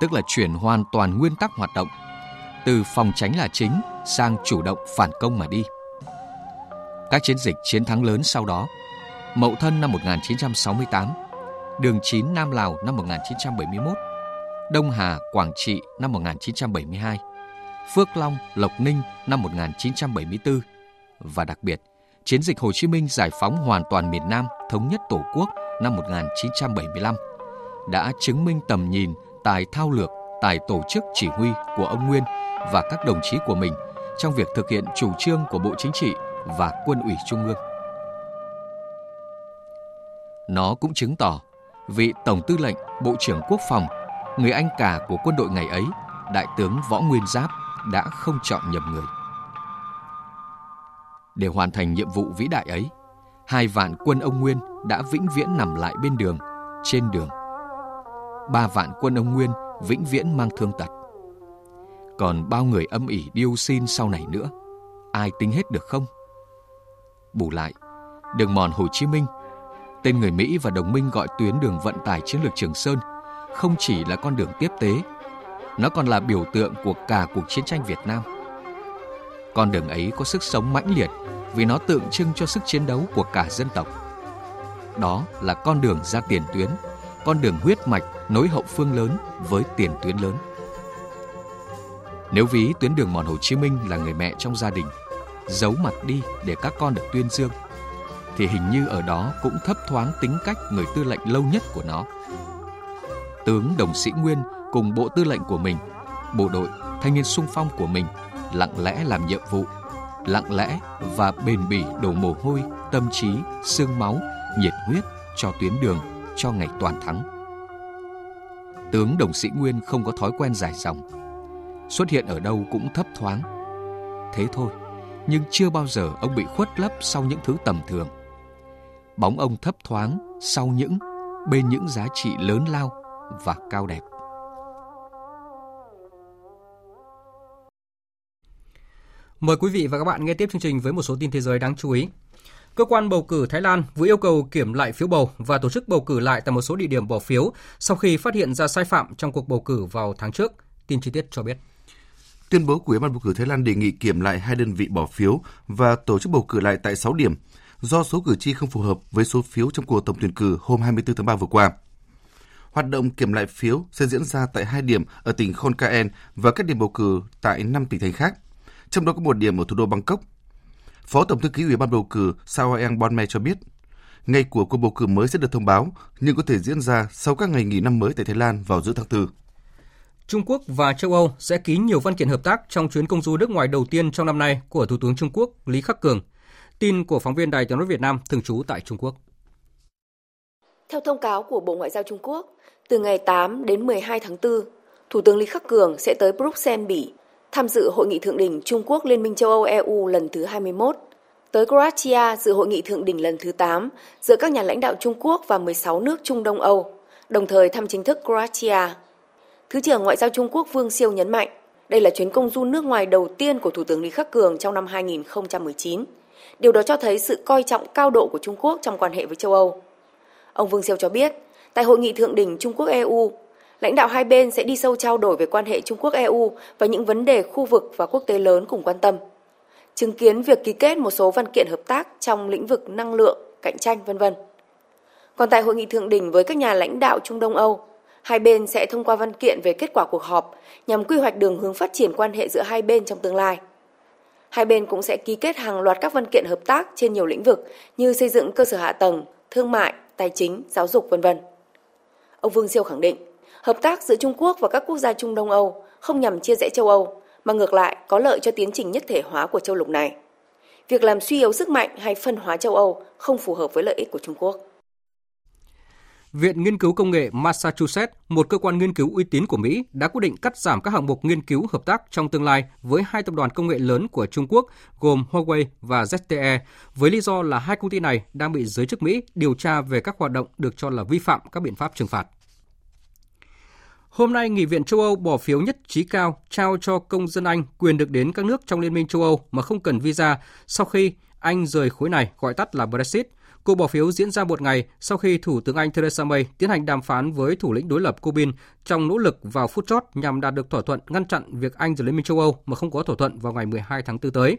[SPEAKER 2] tức là chuyển hoàn toàn nguyên tắc hoạt động, từ phòng tránh là chính sang chủ động phản công mà đi các chiến dịch chiến thắng lớn sau đó. Mậu Thân năm 1968, Đường 9 Nam Lào năm 1971, Đông Hà, Quảng Trị năm 1972, Phước Long, Lộc Ninh năm 1974 và đặc biệt, chiến dịch Hồ Chí Minh giải phóng hoàn toàn miền Nam thống nhất Tổ quốc năm 1975 đã chứng minh tầm nhìn, tài thao lược, tài tổ chức chỉ huy của ông Nguyên và các đồng chí của mình trong việc thực hiện chủ trương của Bộ Chính trị và Quân ủy Trung ương. Nó cũng chứng tỏ vị Tổng tư lệnh Bộ trưởng Quốc phòng, người anh cả của quân đội ngày ấy, Đại tướng Võ Nguyên Giáp đã không chọn nhầm người. Để hoàn thành nhiệm vụ vĩ đại ấy, hai vạn quân ông Nguyên đã vĩnh viễn nằm lại bên đường, trên đường. Ba vạn quân ông Nguyên vĩnh viễn mang thương tật. Còn bao người âm ỉ điêu xin sau này nữa, ai tính hết được không? Bù lại, đường mòn Hồ Chí Minh, tên người Mỹ và đồng minh gọi tuyến đường vận tải chiến lược Trường Sơn, không chỉ là con đường tiếp tế, nó còn là biểu tượng của cả cuộc chiến tranh Việt Nam. Con đường ấy có sức sống mãnh liệt vì nó tượng trưng cho sức chiến đấu của cả dân tộc. Đó là con đường ra tiền tuyến, con đường huyết mạch nối hậu phương lớn với tiền tuyến lớn. Nếu ví tuyến đường mòn Hồ Chí Minh là người mẹ trong gia đình, giấu mặt đi để các con được tuyên dương, thì hình như ở đó cũng thấp thoáng tính cách người tư lệnh lâu nhất của nó. Tướng Đồng Sĩ Nguyên cùng bộ tư lệnh của mình, bộ đội, thanh niên sung phong của mình lặng lẽ làm nhiệm vụ, lặng lẽ và bền bỉ đổ mồ hôi, tâm trí, xương máu, nhiệt huyết cho tuyến đường, cho ngày toàn thắng. Tướng Đồng Sĩ Nguyên không có thói quen dài dòng, xuất hiện ở đâu cũng thấp thoáng. Thế thôi, nhưng chưa bao giờ ông bị khuất lấp sau những thứ tầm thường. Bóng ông thấp thoáng sau những bên những giá trị lớn lao và cao đẹp.
[SPEAKER 1] Mời quý vị và các bạn nghe tiếp chương trình với một số tin thế giới đáng chú ý. Cơ quan bầu cử Thái Lan vừa yêu cầu kiểm lại phiếu bầu và tổ chức bầu cử lại tại một số địa điểm bỏ phiếu sau khi phát hiện ra sai phạm trong cuộc bầu cử vào tháng trước. Tin chi tiết cho biết.
[SPEAKER 3] Tuyên bố của Ủy ban bầu cử Thái Lan đề nghị kiểm lại hai đơn vị bỏ phiếu và tổ chức bầu cử lại tại 6 điểm do số cử tri không phù hợp với số phiếu trong cuộc tổng tuyển cử hôm 24 tháng 3 vừa qua. Hoạt động kiểm lại phiếu sẽ diễn ra tại hai điểm ở tỉnh Khon Kaen và các điểm bầu cử tại 5 tỉnh thành khác trong đó có một điểm ở thủ đô Bangkok. Phó Tổng thư ký Ủy ban bầu cử Saoyang Bonme cho biết, ngày của cuộc bầu cử mới sẽ được thông báo, nhưng có thể diễn ra sau các ngày nghỉ năm mới tại Thái Lan vào giữa tháng 4.
[SPEAKER 1] Trung Quốc và châu Âu sẽ ký nhiều văn kiện hợp tác trong chuyến công du nước ngoài đầu tiên trong năm nay của Thủ tướng Trung Quốc Lý Khắc Cường. Tin của phóng viên Đài tiếng nói Việt Nam thường trú tại Trung Quốc.
[SPEAKER 29] Theo thông cáo của Bộ Ngoại giao Trung Quốc, từ ngày 8 đến 12 tháng 4, Thủ tướng Lý Khắc Cường sẽ tới Bruxelles, Bỉ tham dự hội nghị thượng đỉnh Trung Quốc Liên minh châu Âu EU lần thứ 21, tới Croatia dự hội nghị thượng đỉnh lần thứ 8 giữa các nhà lãnh đạo Trung Quốc và 16 nước Trung Đông Âu, đồng thời thăm chính thức Croatia. Thứ trưởng Ngoại giao Trung Quốc Vương Siêu nhấn mạnh, đây là chuyến công du nước ngoài đầu tiên của Thủ tướng Lý Khắc Cường trong năm 2019. Điều đó cho thấy sự coi trọng cao độ của Trung Quốc trong quan hệ với châu Âu. Ông Vương Siêu cho biết, tại hội nghị thượng đỉnh Trung Quốc EU, lãnh đạo hai bên sẽ đi sâu trao đổi về quan hệ Trung Quốc EU và những vấn đề khu vực và quốc tế lớn cùng quan tâm. Chứng kiến việc ký kết một số văn kiện hợp tác trong lĩnh vực năng lượng, cạnh tranh vân vân. Còn tại hội nghị thượng đỉnh với các nhà lãnh đạo Trung Đông Âu, hai bên sẽ thông qua văn kiện về kết quả cuộc họp nhằm quy hoạch đường hướng phát triển quan hệ giữa hai bên trong tương lai. Hai bên cũng sẽ ký kết hàng loạt các văn kiện hợp tác trên nhiều lĩnh vực như xây dựng cơ sở hạ tầng, thương mại, tài chính, giáo dục vân vân. Ông Vương Siêu khẳng định, Hợp tác giữa Trung Quốc và các quốc gia Trung Đông Âu không nhằm chia rẽ châu Âu, mà ngược lại có lợi cho tiến trình nhất thể hóa của châu lục này. Việc làm suy yếu sức mạnh hay phân hóa châu Âu không phù hợp với lợi ích của Trung Quốc.
[SPEAKER 1] Viện Nghiên cứu Công nghệ Massachusetts, một cơ quan nghiên cứu uy tín của Mỹ, đã quyết định cắt giảm các hạng mục nghiên cứu hợp tác trong tương lai với hai tập đoàn công nghệ lớn của Trung Quốc gồm Huawei và ZTE, với lý do là hai công ty này đang bị giới chức Mỹ điều tra về các hoạt động được cho là vi phạm các biện pháp trừng phạt. Hôm nay, Nghị viện châu Âu bỏ phiếu nhất trí cao trao cho công dân Anh quyền được đến các nước trong Liên minh châu Âu mà không cần visa sau khi Anh rời khối này, gọi tắt là Brexit. Cuộc bỏ phiếu diễn ra một ngày sau khi Thủ tướng Anh Theresa May tiến hành đàm phán với thủ lĩnh đối lập Corbyn trong nỗ lực vào phút chót nhằm đạt được thỏa thuận ngăn chặn việc Anh rời Liên minh châu Âu mà không có thỏa thuận vào ngày 12 tháng 4 tới.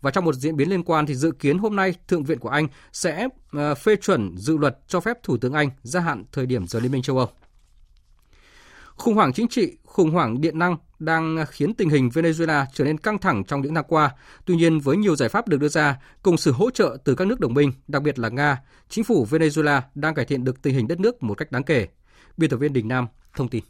[SPEAKER 1] Và trong một diễn biến liên quan thì dự kiến hôm nay Thượng viện của Anh sẽ ờ, phê chuẩn dự luật cho phép Thủ tướng Anh gia hạn thời điểm rời Liên minh châu Âu. Khủng hoảng chính trị, khủng hoảng điện năng đang khiến tình hình Venezuela trở nên căng thẳng trong những năm qua. Tuy nhiên, với nhiều giải pháp được đưa ra, cùng sự hỗ trợ từ các nước đồng minh, đặc biệt là Nga, chính phủ Venezuela đang cải thiện được tình hình đất nước một cách đáng kể. Biên tập viên Đình Nam thông tin.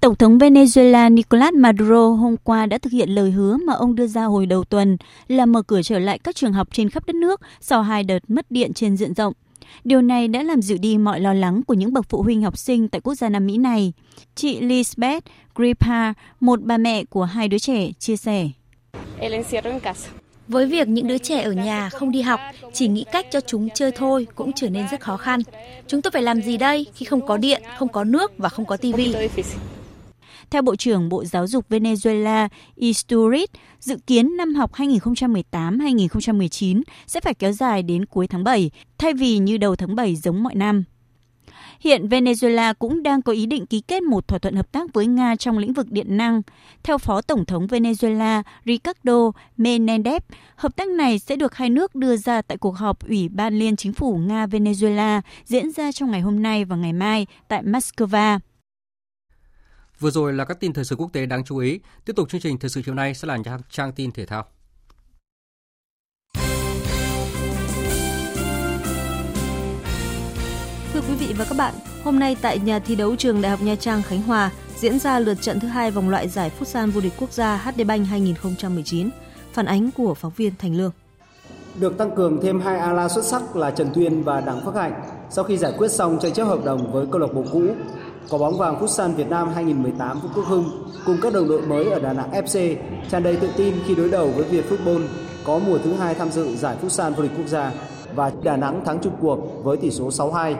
[SPEAKER 30] Tổng thống Venezuela Nicolas Maduro hôm qua đã thực hiện lời hứa mà ông đưa ra hồi đầu tuần là mở cửa trở lại các trường học trên khắp đất nước sau hai đợt mất điện trên diện rộng. Điều này đã làm dịu đi mọi lo lắng của những bậc phụ huynh học sinh tại quốc gia Nam Mỹ này. Chị Lisbeth Gripa, một bà mẹ của hai đứa trẻ, chia sẻ.
[SPEAKER 31] Với việc những đứa trẻ ở nhà không đi học, chỉ nghĩ cách cho chúng chơi thôi cũng trở nên rất khó khăn. Chúng tôi phải làm gì đây khi không có điện, không có nước và không có tivi?
[SPEAKER 30] Theo Bộ trưởng Bộ Giáo dục Venezuela Isturiz, dự kiến năm học 2018-2019 sẽ phải kéo dài đến cuối tháng 7, thay vì như đầu tháng 7 giống mọi năm. Hiện Venezuela cũng đang có ý định ký kết một thỏa thuận hợp tác với Nga trong lĩnh vực điện năng. Theo Phó Tổng thống Venezuela Ricardo Menendez, hợp tác này sẽ được hai nước đưa ra tại cuộc họp Ủy ban Liên Chính phủ Nga-Venezuela diễn ra trong ngày hôm nay và ngày mai tại Moscow.
[SPEAKER 1] Vừa rồi là các tin thời sự quốc tế đáng chú ý. Tiếp tục chương trình thời sự chiều nay sẽ là trang tin thể thao.
[SPEAKER 32] Thưa quý vị và các bạn, hôm nay tại nhà thi đấu trường Đại học Nha Trang Khánh Hòa diễn ra lượt trận thứ hai vòng loại giải Futsal vô địch quốc gia HD Bank 2019. Phản ánh của phóng viên Thành Lương.
[SPEAKER 33] Được tăng cường thêm hai ala xuất sắc là Trần Tuyên và Đặng Phước Hạnh sau khi giải quyết xong tranh chấp hợp đồng với câu lạc bộ cũ. Có bóng vàng Futsal Việt Nam 2018 Vũ Quốc Hưng cùng các đồng đội mới ở Đà Nẵng FC tràn đầy tự tin khi đối đầu với Việt Football có mùa thứ hai tham dự giải Futsal vô địch quốc gia và Đà Nẵng thắng chung cuộc với tỷ số 6-2.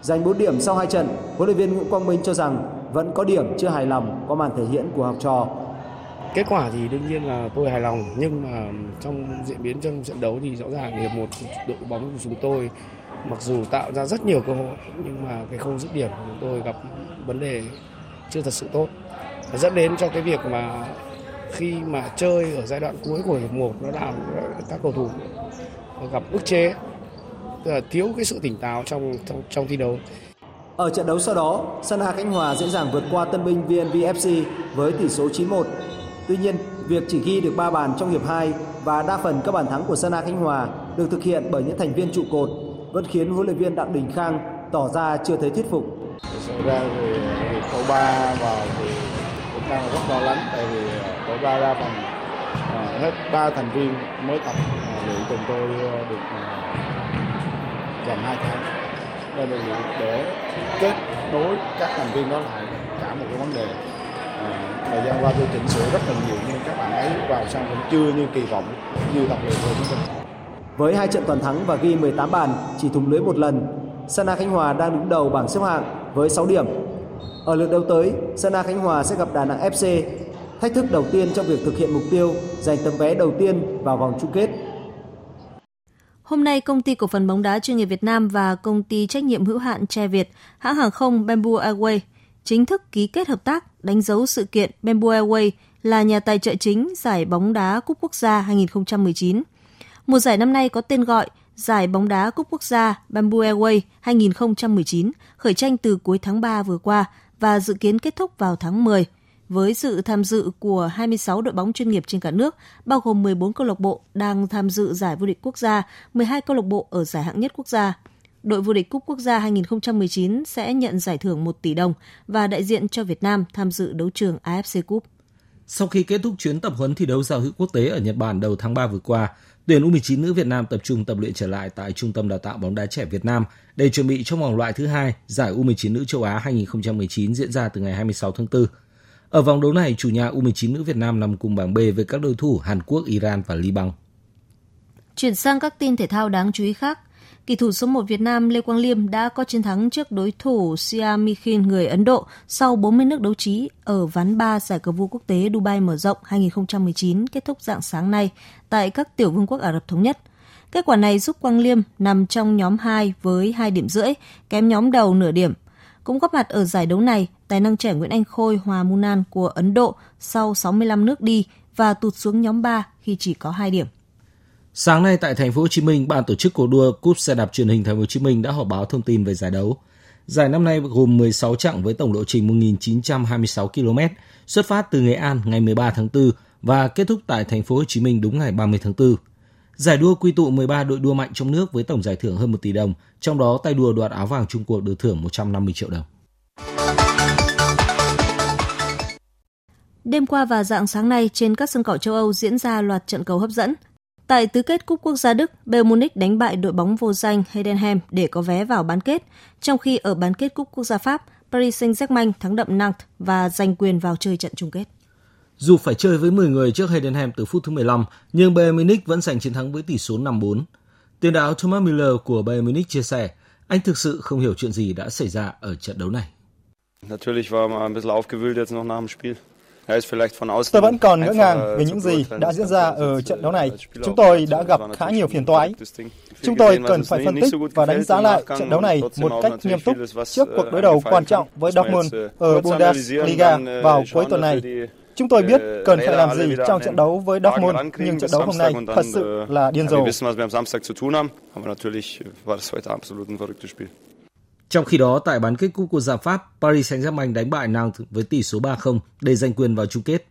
[SPEAKER 33] Giành 4 điểm sau hai trận, huấn luyện viên Nguyễn Quang Minh cho rằng vẫn có điểm chưa hài lòng qua màn thể hiện của học trò.
[SPEAKER 34] Kết quả thì đương nhiên là tôi hài lòng nhưng mà trong diễn biến trong trận đấu thì rõ ràng hiệp một đội bóng của chúng tôi mặc dù tạo ra rất nhiều cơ hội nhưng mà cái khâu dứt điểm của chúng tôi gặp vấn đề chưa thật sự tốt dẫn đến cho cái việc mà khi mà chơi ở giai đoạn cuối của hiệp một nó làm các cầu thủ gặp ức chế tức là thiếu cái sự tỉnh táo trong trong, trong thi đấu.
[SPEAKER 33] Ở trận đấu sau đó, Sana Khánh Hòa dễ dàng vượt qua Tân binh vnvfc với tỷ số 9-1. Tuy nhiên, việc chỉ ghi được 3 bàn trong hiệp 2 và đa phần các bàn thắng của Sana Khánh Hòa được thực hiện bởi những thành viên trụ cột vẫn khiến huấn luyện viên Đặng Đình Khang tỏ ra chưa thấy thuyết phục.
[SPEAKER 34] Xảy ra thì câu 3 vào thì cũng đang rất lo lắng tại vì ờ, câu 3 ra phần à, ờ, hết ba thành viên mới tập ờ, à, luyện cùng tôi được à, gần 2 tháng nên là để kết nối các thành viên đó lại cả một cái vấn đề à, thời gian qua tôi chỉnh sửa rất là nhiều nhưng các bạn ấy vào xong cũng chưa như kỳ vọng như tập luyện của chúng tôi
[SPEAKER 33] với hai trận toàn thắng và ghi 18 bàn chỉ thủng lưới một lần Sana Khánh Hòa đang đứng đầu bảng xếp hạng với 6 điểm. Ở lượt đấu tới Sana Khánh Hòa sẽ gặp Đà Nẵng FC thách thức đầu tiên trong việc thực hiện mục tiêu giành tấm vé đầu tiên vào vòng chung kết.
[SPEAKER 32] Hôm nay, công ty cổ phần bóng đá chuyên nghiệp Việt Nam và công ty trách nhiệm hữu hạn Tre Việt, hãng hàng không Bamboo Airways chính thức ký kết hợp tác đánh dấu sự kiện Bamboo Airways là nhà tài trợ chính giải bóng đá Cúp Quốc gia 2019. Mùa giải năm nay có tên gọi Giải bóng đá Cúp Quốc gia Bamboo Airways 2019 khởi tranh từ cuối tháng 3 vừa qua và dự kiến kết thúc vào tháng 10 với sự tham dự của 26 đội bóng chuyên nghiệp trên cả nước, bao gồm 14 câu lạc bộ đang tham dự giải vô địch quốc gia, 12 câu lạc bộ ở giải hạng nhất quốc gia. Đội vô địch cúp quốc gia 2019 sẽ nhận giải thưởng 1 tỷ đồng và đại diện cho Việt Nam tham dự đấu trường AFC Cup.
[SPEAKER 35] Sau khi kết thúc chuyến tập huấn thi đấu giao hữu quốc tế ở Nhật Bản đầu tháng 3 vừa qua, tuyển U19 nữ Việt Nam tập trung tập luyện trở lại tại Trung tâm Đào tạo bóng đá trẻ Việt Nam để chuẩn bị cho vòng loại thứ hai giải U19 nữ châu Á 2019 diễn ra từ ngày 26 tháng 4. Ở vòng đấu này, chủ nhà U19 nữ Việt Nam nằm cùng bảng B với các đối thủ Hàn Quốc, Iran và Liban.
[SPEAKER 32] Chuyển sang các tin thể thao đáng chú ý khác. Kỳ thủ số 1 Việt Nam Lê Quang Liêm đã có chiến thắng trước đối thủ Siam Mikhin người Ấn Độ sau 40 nước đấu trí ở ván 3 giải cờ vua quốc tế Dubai mở rộng 2019 kết thúc dạng sáng nay tại các tiểu vương quốc Ả Rập Thống Nhất. Kết quả này giúp Quang Liêm nằm trong nhóm 2 với 2 điểm rưỡi, kém nhóm đầu nửa điểm. Cũng góp mặt ở giải đấu này tài năng trẻ Nguyễn Anh Khôi Hòa Munan của Ấn Độ sau 65 nước đi và tụt xuống nhóm 3 khi chỉ có 2 điểm.
[SPEAKER 35] Sáng nay tại thành phố Hồ Chí Minh, ban tổ chức cuộc đua Cúp xe đạp truyền hình thành phố Hồ Chí Minh đã họp báo thông tin về giải đấu. Giải năm nay gồm 16 chặng với tổng lộ trình 1.926 km, xuất phát từ Nghệ An ngày 13 tháng 4 và kết thúc tại thành phố Hồ Chí Minh đúng ngày 30 tháng 4. Giải đua quy tụ 13 đội đua mạnh trong nước với tổng giải thưởng hơn 1 tỷ đồng, trong đó tay đua đoạt áo vàng Trung Quốc được thưởng 150 triệu đồng.
[SPEAKER 32] Đêm qua và dạng sáng nay trên các sân cỏ châu Âu diễn ra loạt trận cầu hấp dẫn. Tại tứ kết Cúp Quốc gia Đức, Bayern Munich đánh bại đội bóng vô danh Heidenheim để có vé vào bán kết, trong khi ở bán kết Cúp Quốc gia Pháp, Paris Saint-Germain thắng đậm Nantes và giành quyền vào chơi trận chung kết.
[SPEAKER 35] Dù phải chơi với 10 người trước Heidenheim từ phút thứ 15, nhưng Bayern Munich vẫn giành chiến thắng với tỷ số 5-4. Tiền đạo Thomas Müller của Bayern Munich chia sẻ, anh thực sự không hiểu chuyện gì đã xảy ra ở trận đấu này.
[SPEAKER 36] Natürlich war man ein bisschen aufgewühlt jetzt noch nach dem Spiel.
[SPEAKER 37] Tôi vẫn còn ngỡ ngàng về những gì đã diễn ra ở trận đấu này. Chúng tôi đã gặp khá nhiều phiền toái. Chúng tôi cần phải phân tích và đánh giá lại trận đấu này một cách nghiêm túc trước cuộc đối đầu quan trọng với Dortmund ở Bundesliga vào cuối tuần này. Chúng tôi biết cần phải làm gì trong trận đấu với Dortmund, nhưng trận đấu hôm nay thật sự là điên rồ.
[SPEAKER 35] Trong khi đó, tại bán kết cúp quốc gia Pháp, Paris Saint-Germain đánh bại Nantes với tỷ số 3-0 để giành quyền vào chung kết.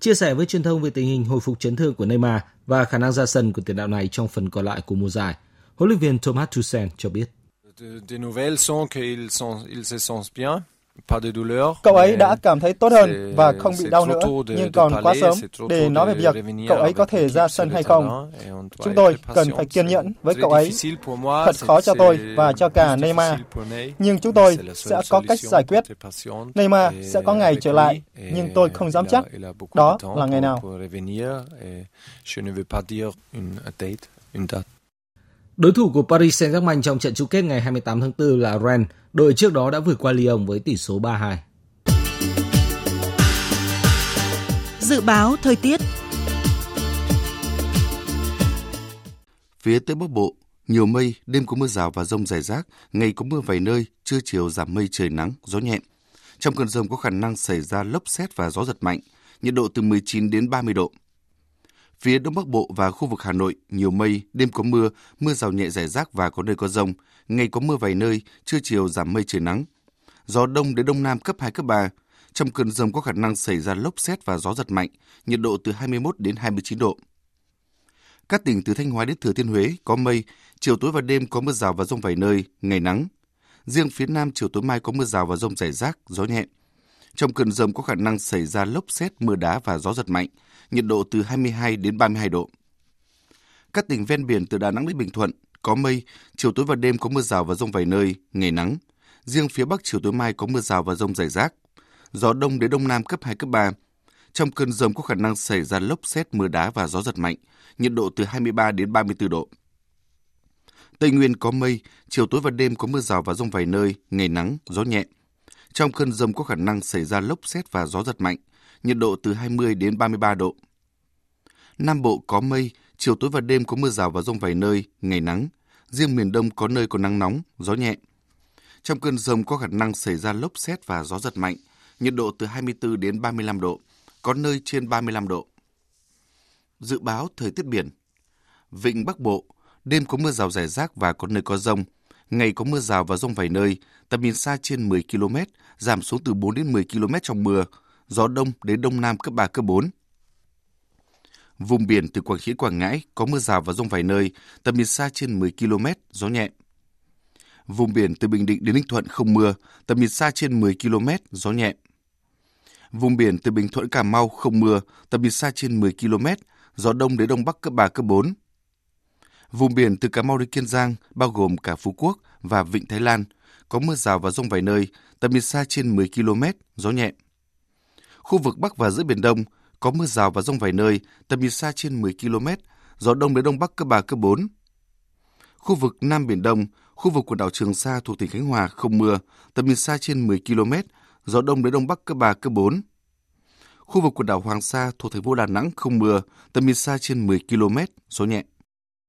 [SPEAKER 35] Chia sẻ với truyền thông về tình hình hồi phục chấn thương của Neymar và khả năng ra sân của tiền đạo này trong phần còn lại của mùa giải, huấn luyện viên Thomas Tuchel cho biết.
[SPEAKER 37] Cậu ấy đã cảm thấy tốt hơn và không bị đau nữa, nhưng còn quá sớm để nói về việc cậu ấy có thể ra sân hay không. Chúng tôi cần phải kiên nhẫn với cậu ấy. Thật khó cho tôi và cho cả Neymar, nhưng chúng tôi sẽ có cách giải quyết. Neymar sẽ có ngày trở lại, nhưng tôi không dám chắc đó là ngày nào.
[SPEAKER 35] Đối thủ của Paris Saint-Germain trong trận chung kết ngày 28 tháng 4 là Rennes, đội trước đó đã vượt qua Lyon với tỷ số 3-2.
[SPEAKER 38] Dự báo thời tiết
[SPEAKER 3] Phía Tây Bắc Bộ, nhiều mây, đêm có mưa rào và rông rải rác, ngày có mưa vài nơi, trưa chiều giảm mây trời nắng, gió nhẹ. Trong cơn rông có khả năng xảy ra lốc xét và gió giật mạnh, nhiệt độ từ 19 đến 30 độ. Phía Đông Bắc Bộ và khu vực Hà Nội, nhiều mây, đêm có mưa, mưa rào nhẹ rải rác và có nơi có rông. Ngày có mưa vài nơi, trưa chiều giảm mây trời nắng. Gió Đông đến Đông Nam cấp 2, cấp 3. Trong cơn rông có khả năng xảy ra lốc xét và gió giật mạnh, nhiệt độ từ 21 đến 29 độ. Các tỉnh từ Thanh Hóa đến Thừa Thiên Huế có mây, chiều tối và đêm có mưa rào và rông vài nơi, ngày nắng. Riêng phía Nam chiều tối mai có mưa rào và rông rải rác, gió nhẹ. Trong cơn rông có khả năng xảy ra lốc xét, mưa đá và gió giật mạnh, nhiệt độ từ 22 đến 32 độ. Các tỉnh ven biển từ Đà Nẵng đến Bình Thuận có mây, chiều tối và đêm có mưa rào và rông vài nơi, ngày nắng. Riêng phía Bắc chiều tối mai có mưa rào và rông rải rác. Gió đông đến đông nam cấp 2, cấp 3. Trong cơn rông có khả năng xảy ra lốc xét, mưa đá và gió giật mạnh, nhiệt độ từ 23 đến 34 độ. Tây Nguyên có mây, chiều tối và đêm có mưa rào và rông vài nơi, ngày nắng, gió nhẹ. Trong cơn rông có khả năng xảy ra lốc xét và gió giật mạnh, nhiệt độ từ 20 đến 33 độ. Nam Bộ có mây, chiều tối và đêm có mưa rào và rông vài nơi, ngày nắng. Riêng miền Đông có nơi có nắng nóng, gió nhẹ. Trong cơn rông có khả năng xảy ra lốc xét và gió giật mạnh, nhiệt độ từ 24 đến 35 độ, có nơi trên 35 độ. Dự báo thời tiết biển Vịnh Bắc Bộ, đêm có mưa rào rải rác và có nơi có rông. Ngày có mưa rào và rông vài nơi, tầm nhìn xa trên 10 km, giảm xuống từ 4 đến 10 km trong mưa, gió đông đến đông nam cấp 3, cấp 4. Vùng biển từ Quảng Trị Quảng Ngãi có mưa rào và rông vài nơi, tầm nhìn xa trên 10 km, gió nhẹ. Vùng biển từ Bình Định đến Ninh Thuận không mưa, tầm nhìn xa trên 10 km, gió nhẹ. Vùng biển từ Bình Thuận Cà Mau không mưa, tầm nhìn xa trên 10 km, gió đông đến đông bắc cấp 3, cấp 4. Vùng biển từ Cà Mau đến Kiên Giang, bao gồm cả Phú Quốc và Vịnh Thái Lan, có mưa rào và rông vài nơi, tầm nhìn xa trên 10 km, gió nhẹ. Khu vực Bắc và giữa Biển Đông có mưa rào và rông vài nơi, tầm nhìn xa trên 10 km, gió đông đến đông bắc cấp 3, cấp 4. Khu vực Nam Biển Đông, khu vực quần đảo Trường Sa thuộc tỉnh Khánh Hòa không mưa, tầm nhìn xa trên 10 km, gió đông đến đông bắc cấp 3, cấp 4. Khu vực quần đảo Hoàng Sa thuộc thành phố Đà Nẵng không mưa, tầm nhìn xa trên 10 km, gió nhẹ.